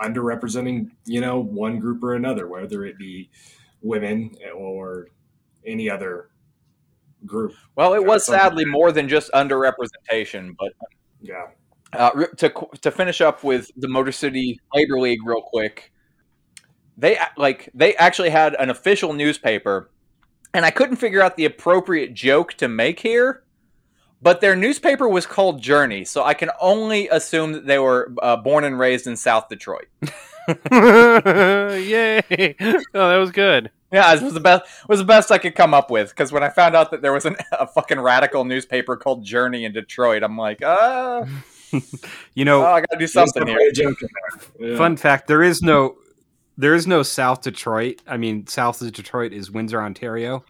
underrepresenting you know one group or another whether it be women or any other group. Well, it was sadly more than just underrepresentation, but yeah. Uh, to to finish up with the Motor City Labor League real quick, they like they actually had an official newspaper, and I couldn't figure out the appropriate joke to make here. But their newspaper was called Journey, so I can only assume that they were uh, born and raised in South Detroit. yay oh that was good Yeah, it was the best. Was the best I could come up with because when I found out that there was an, a fucking radical newspaper called Journey in Detroit, I'm like, uh, you know oh, I gotta do something here. definitely a joke in there. Yeah. Fun fact: there is no, there is no South Detroit. I mean, South of Detroit is Windsor, Ontario.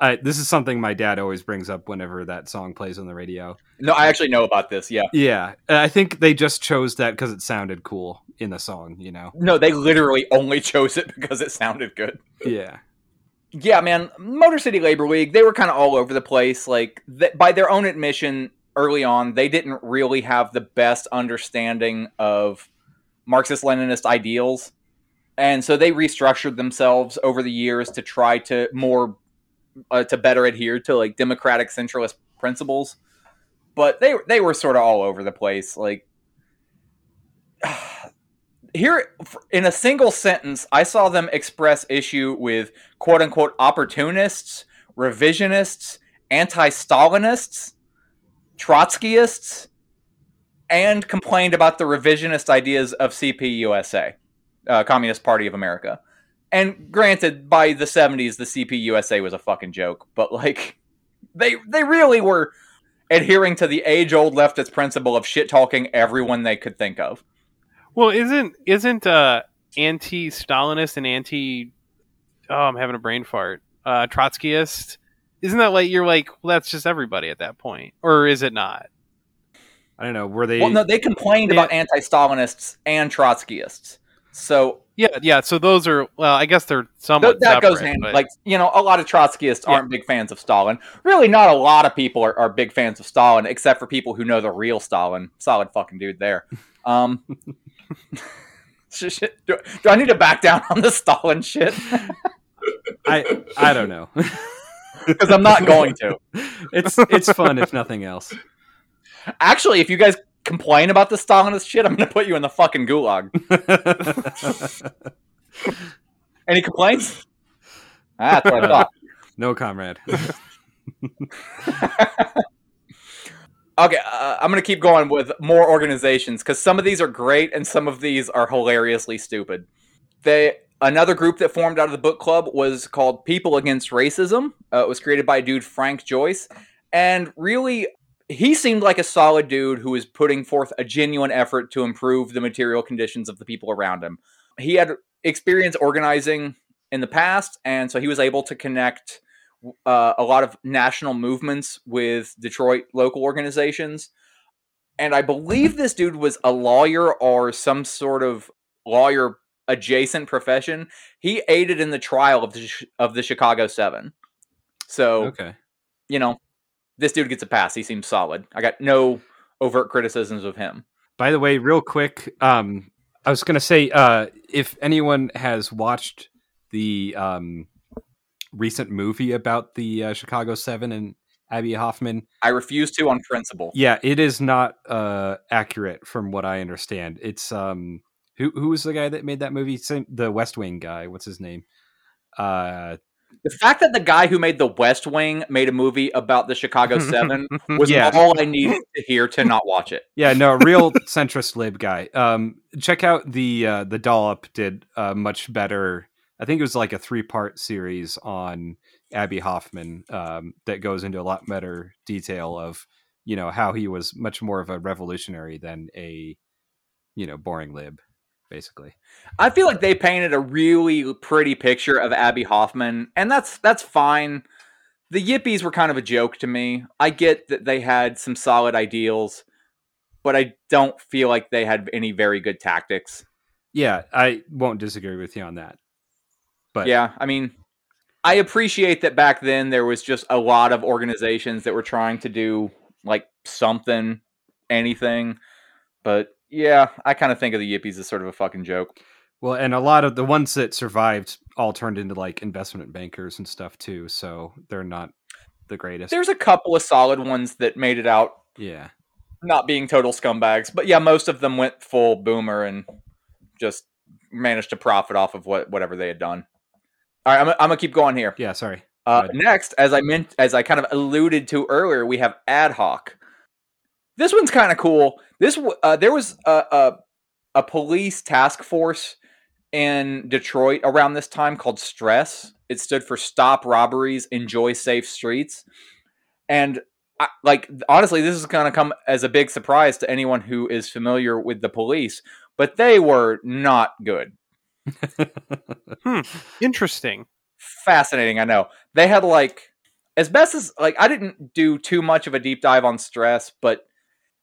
I, this is something my dad always brings up whenever that song plays on the radio. No, I actually know about this. Yeah. Yeah, I think they just chose that because it sounded cool in the song. You know. No, they literally only chose it because it sounded good. Yeah. Yeah, man. Motor City Labor League, they were kind of all over the place. Like, th- by their own admission, early on, they didn't really have the best understanding of Marxist Leninist ideals. And so they restructured themselves over the years to try to more, uh, to better adhere to like democratic centralist principles. But they, they were sort of all over the place. Like, here in a single sentence, I saw them express issue with quote unquote opportunists, revisionists, anti Stalinists, Trotskyists, and complained about the revisionist ideas of CPUSA, uh, Communist Party of America. And granted, by the 70s, the CPUSA was a fucking joke, but like, they, they really were adhering to the age old leftist principle of shit talking everyone they could think of. Well, isn't isn't uh, anti-Stalinist and anti? Oh, I'm having a brain fart. Uh, Trotskyist. Isn't that like you're like well, that's just everybody at that point, or is it not? I don't know. Were they? Well, no, they complained about anti-Stalinists and Trotskyists. So Yeah, yeah. So those are well, I guess they're th- somewhat that goes separate, hand but- like you know a lot of Trotskyists Yeah. aren't big fans of Stalin. Really, not a lot of people are, are big fans of Stalin, except for people who know the real Stalin. Solid fucking dude there. Um, shit, shit. Do, do I need to back down on the Stalin shit? I I don't know. Because I'm not going to. it's it's fun if nothing else. Actually, if you guys complain about the Stalinist shit, I'm going to put you in the fucking gulag. Any complaints? Ah, That's what I thought. no, comrade. Okay, uh, I'm going to keep going with more organizations because some of these are great and some of these are hilariously stupid. They another group that formed out of the book club was called People Against Racism. Uh, it was created by dude Frank Joyce, and really he seemed like a solid dude who was putting forth a genuine effort to improve the material conditions of the people around him. He had experience organizing in the past, and so he was able to connect uh, a lot of national movements with Detroit local organizations. And I believe this dude was a lawyer or some sort of lawyer adjacent profession. He aided in the trial of the of the Chicago Seven. So Okay. you know, this dude gets a pass. He seems solid. I got no overt criticisms of him. By the way, real quick, um, I was gonna say uh, if anyone has watched the um, recent movie about the uh, Chicago Seven and Abbie Hoffman, I refuse to on principle. yeah, it is not uh, accurate from what I understand. It's um, who who was the guy that made that movie? Same, the West Wing guy. What's his name? Uh, The fact that the guy who made The West Wing made a movie about the Chicago Seven was Yeah. all I needed to hear to not watch it. Yeah, no, real centrist lib guy. Um, check out the uh, the dollop did uh, much better. I think it was like a three part series on Abbie Hoffman um, that goes into a lot better detail of you know how he was much more of a revolutionary than a you know boring lib, basically. I feel like they painted a really pretty picture of Abbie Hoffman, and that's that's fine. The Yippies were kind of a joke to me. I get that they had some solid ideals, but I don't feel like they had any very good tactics. Yeah, I won't disagree with you on that. But yeah, I mean, I appreciate that back then there was just a lot of organizations that were trying to do like something, anything. But yeah, I kind of think of the Yippies as sort of a fucking joke. Well, and a lot of the ones that survived all turned into like investment bankers and stuff too, so they're not the greatest. There's a couple of solid ones that made it out yeah. not being total scumbags, but yeah, most of them went full boomer and just managed to profit off of what whatever they had done. All right, I'm, I'm gonna keep going here. Yeah, sorry. Uh, next, as I meant, as I kind of alluded to earlier, we have ad hoc. This one's kind of cool. This uh, there was a, a a police task force in Detroit around this time called Stress. It stood for Stop Robberies, Enjoy Safe Streets, and I, like honestly, this is going to come as a big surprise to anyone who is familiar with the police. But they were not good. Interesting. fascinating. I know they had like as best as like I didn't do too much of a deep dive on stress, but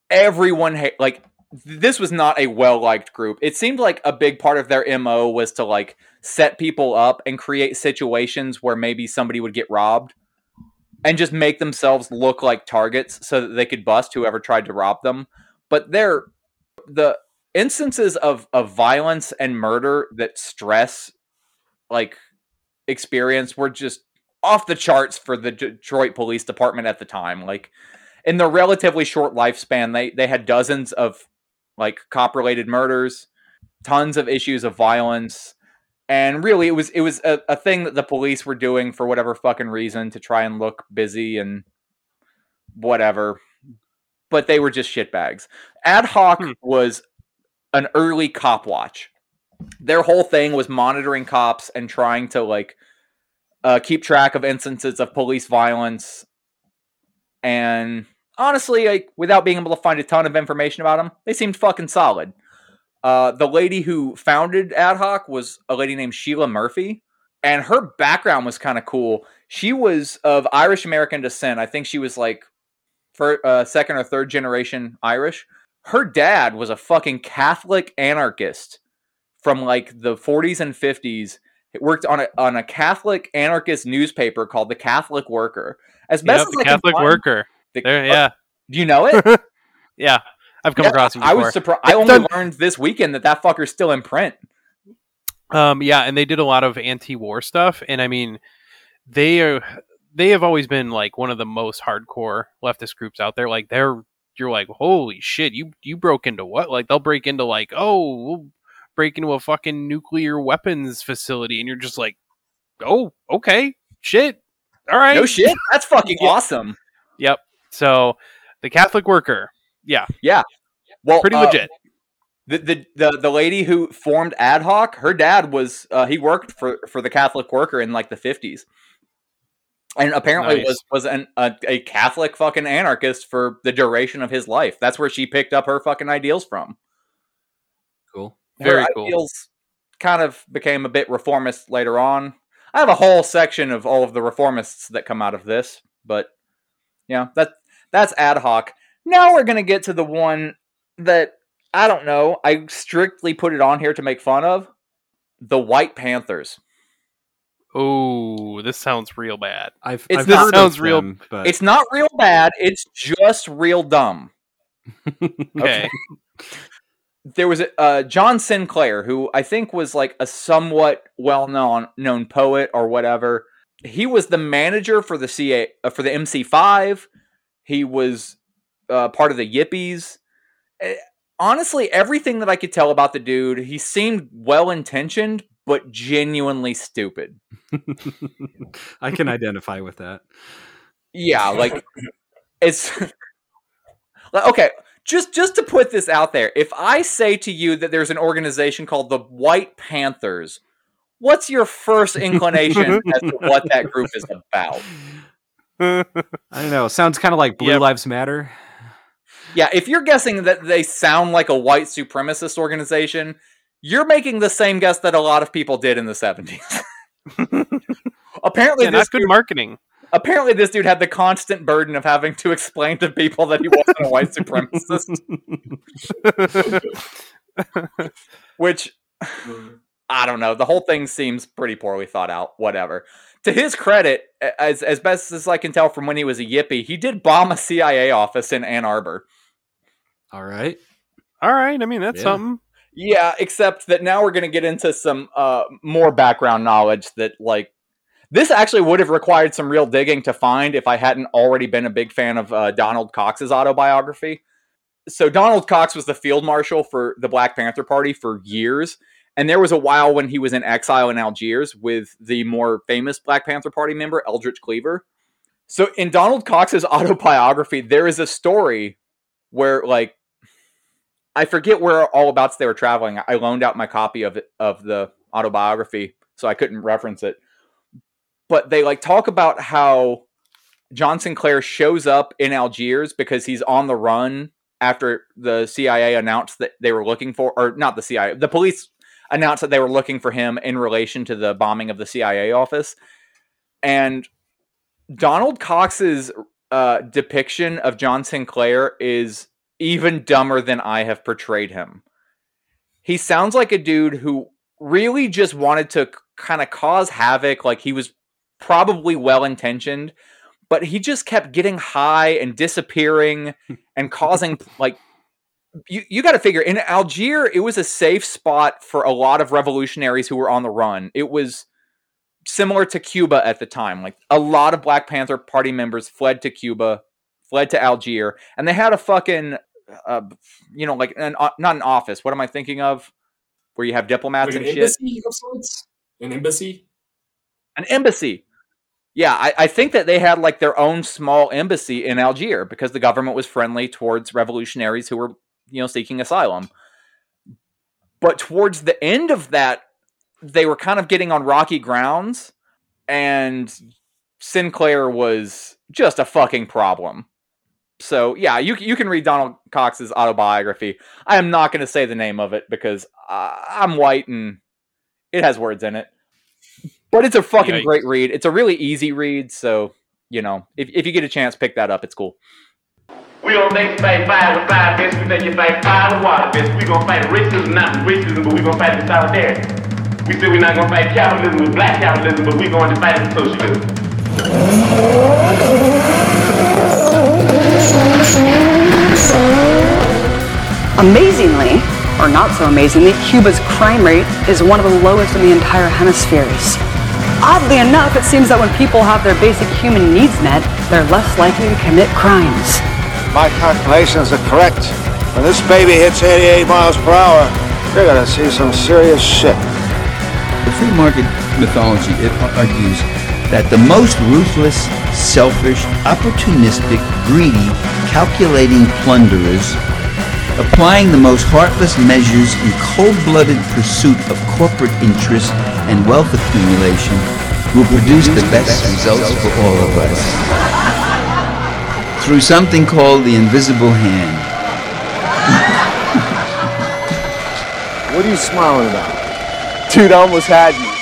everyone like this was not a well liked group. It seemed like a big part of their MO was to like set people up and create situations where maybe somebody would get robbed and just make themselves look like targets so that they could bust whoever tried to rob them. But they're the instances of, of violence and murder that stress like experience were just off the charts for the Detroit Police Department at the time. Like in their relatively short lifespan, they they had dozens of like cop related murders, tons of issues of violence, and really it was it was a, a thing that the police were doing for whatever fucking reason to try and look busy and whatever. But they were just shitbags. Ad hoc Hmm. was an early cop watch. Their whole thing was monitoring cops and trying to like uh, keep track of instances of police violence. And honestly, like without being able to find a ton of information about them, they seemed fucking solid. Uh, the lady who founded Ad Hoc was a lady named Sheila Murphy, and her background was kind of cool. She was of Irish American descent. I think she was like for uh, second or third generation Irish. Her dad was a fucking Catholic anarchist from like the 40s and 50s. It worked on a on a Catholic anarchist newspaper called the Catholic Worker. As best Yep, as the I can Catholic find- worker. The- There, uh, yeah, Do you know it? yeah. I've come Yeah, across him I was surprised. I only done- learned this weekend that that fucker's still in print. Um, yeah, and they did a lot of anti-war stuff, and I mean, they are they have always been like one of the most hardcore leftist groups out there. Like they're you're like, holy shit, you you broke into what? Like they'll break into like, oh, we'll break into a fucking nuclear weapons facility, and you're just like, oh, okay, shit, all right, No shit. That's fucking awesome. Yep. So the Catholic worker, yeah, Yeah. Well, pretty uh, legit. The, the the the lady who formed Ad Hoc, her dad was uh, he worked for for the Catholic Worker in like the fifties, and apparently Nice. was was an, a, a Catholic fucking anarchist for the duration of his life. That's where she picked up her fucking ideals from. Cool. Very her cool. ideals kind of became a bit reformist later on. I have a whole section of all of the reformists that come out of this, but yeah, that that's ad hoc. Now we're gonna get to the one that I don't know. I strictly put it on here to make fun of the White Panthers. Oh, this sounds real bad. I've, It's I've not- heard sounds of real- them, but It's not real bad. It's just real dumb. Okay. there was a, uh, John Sinclair, who I think was like a somewhat well known known poet or whatever. He was the manager for the CA uh, for the MC5. He was uh, part of the Yippies. Eh, honestly, everything that I could tell about the dude, he seemed well intentioned but genuinely stupid. I can identify with that. Yeah, like it's okay. Just just to put this out there, if I say to you that there's an organization called the White Panthers, what's your first inclination as to what that group is about? I don't know. Sounds kind of like Blue Yep. Lives Matter. Yeah, if you're guessing that they sound like a white supremacist organization, you're making the same guess that a lot of people did in the 70s. apparently, yeah, this not good dude, marketing. apparently this dude had the constant burden of having to explain to people that he wasn't a white supremacist. which I don't know. The whole thing seems pretty poorly thought out. Whatever. To his credit, as as best as I can tell from when he was a yippie, he did bomb a CIA office in Ann Arbor. All right. All right, I mean that's Yeah. something. Yeah, except that now we're going to get into some uh, more background knowledge that like this actually would have required some real digging to find if I hadn't already been a big fan of uh, Donald Cox's autobiography. So Donald Cox was the field marshal for the Black Panther Party for years, and there was a while when he was in exile in Algiers with the more famous Black Panther Party member Eldridge Cleaver. So in Donald Cox's autobiography, there is a story where like I forget where all abouts they were traveling. I loaned out my copy of it of the autobiography, so I couldn't reference it. But they like talk about how John Sinclair shows up in Algiers because he's on the run after the CIA announced that they were looking for, or not the CIA, the police announced that they were looking for him in relation to the bombing of the CIA office. And Donald Cox's uh, depiction of John Sinclair is even dumber than I have portrayed him. He sounds like a dude who really just wanted to kind of cause havoc. Like he was probably well intentioned, but he just kept getting high and disappearing and causing like you, you got to figure in Algier it was a safe spot for a lot of revolutionaries who were on the run. It was similar to Cuba at the time. Like a lot of Black Panther Party members fled to Cuba, fled to Algier, and they had a fucking uh, you know like an uh, not an office. What am I thinking of? Where you have diplomats Like an and shit. embassy? An embassy? An embassy. Yeah, I, I think that they had like their own small embassy in Algier because the government was friendly towards revolutionaries who were, you know, seeking asylum. But towards the end of that, they were kind of getting on rocky grounds, and Sinclair was just a fucking problem. So yeah, you you can read Donald Cox's autobiography. I am not going to say the name of it because uh, I'm white and it has words in it. But it's a fucking Yikes. great read. It's a really easy read, so you know if if you get a chance, pick that up. It's cool. We don't think you fight fire with fire, bitch. We think you fight fire with water, bitch. We gonna fight racism, not racism, but we gonna fight with solidarity. We said we're not gonna fight capitalism with black capitalism, but we going to fight it with socialism. Amazingly, or not so amazingly, Cuba's crime rate is one of the lowest in the entire hemispheres. Oddly enough, it seems that when people have their basic human needs met, they're less likely to commit crimes. My calculations are correct. When this baby hits 88 miles per hour, you're gonna see some serious shit. The free market mythology it argues that the most ruthless, selfish, opportunistic, greedy, calculating plunderers, applying the most heartless measures in cold-blooded pursuit of corporate interest and wealth accumulation, will produce the best results for all of us. Through something called the invisible hand. What are you smiling about? Dude, I almost had you.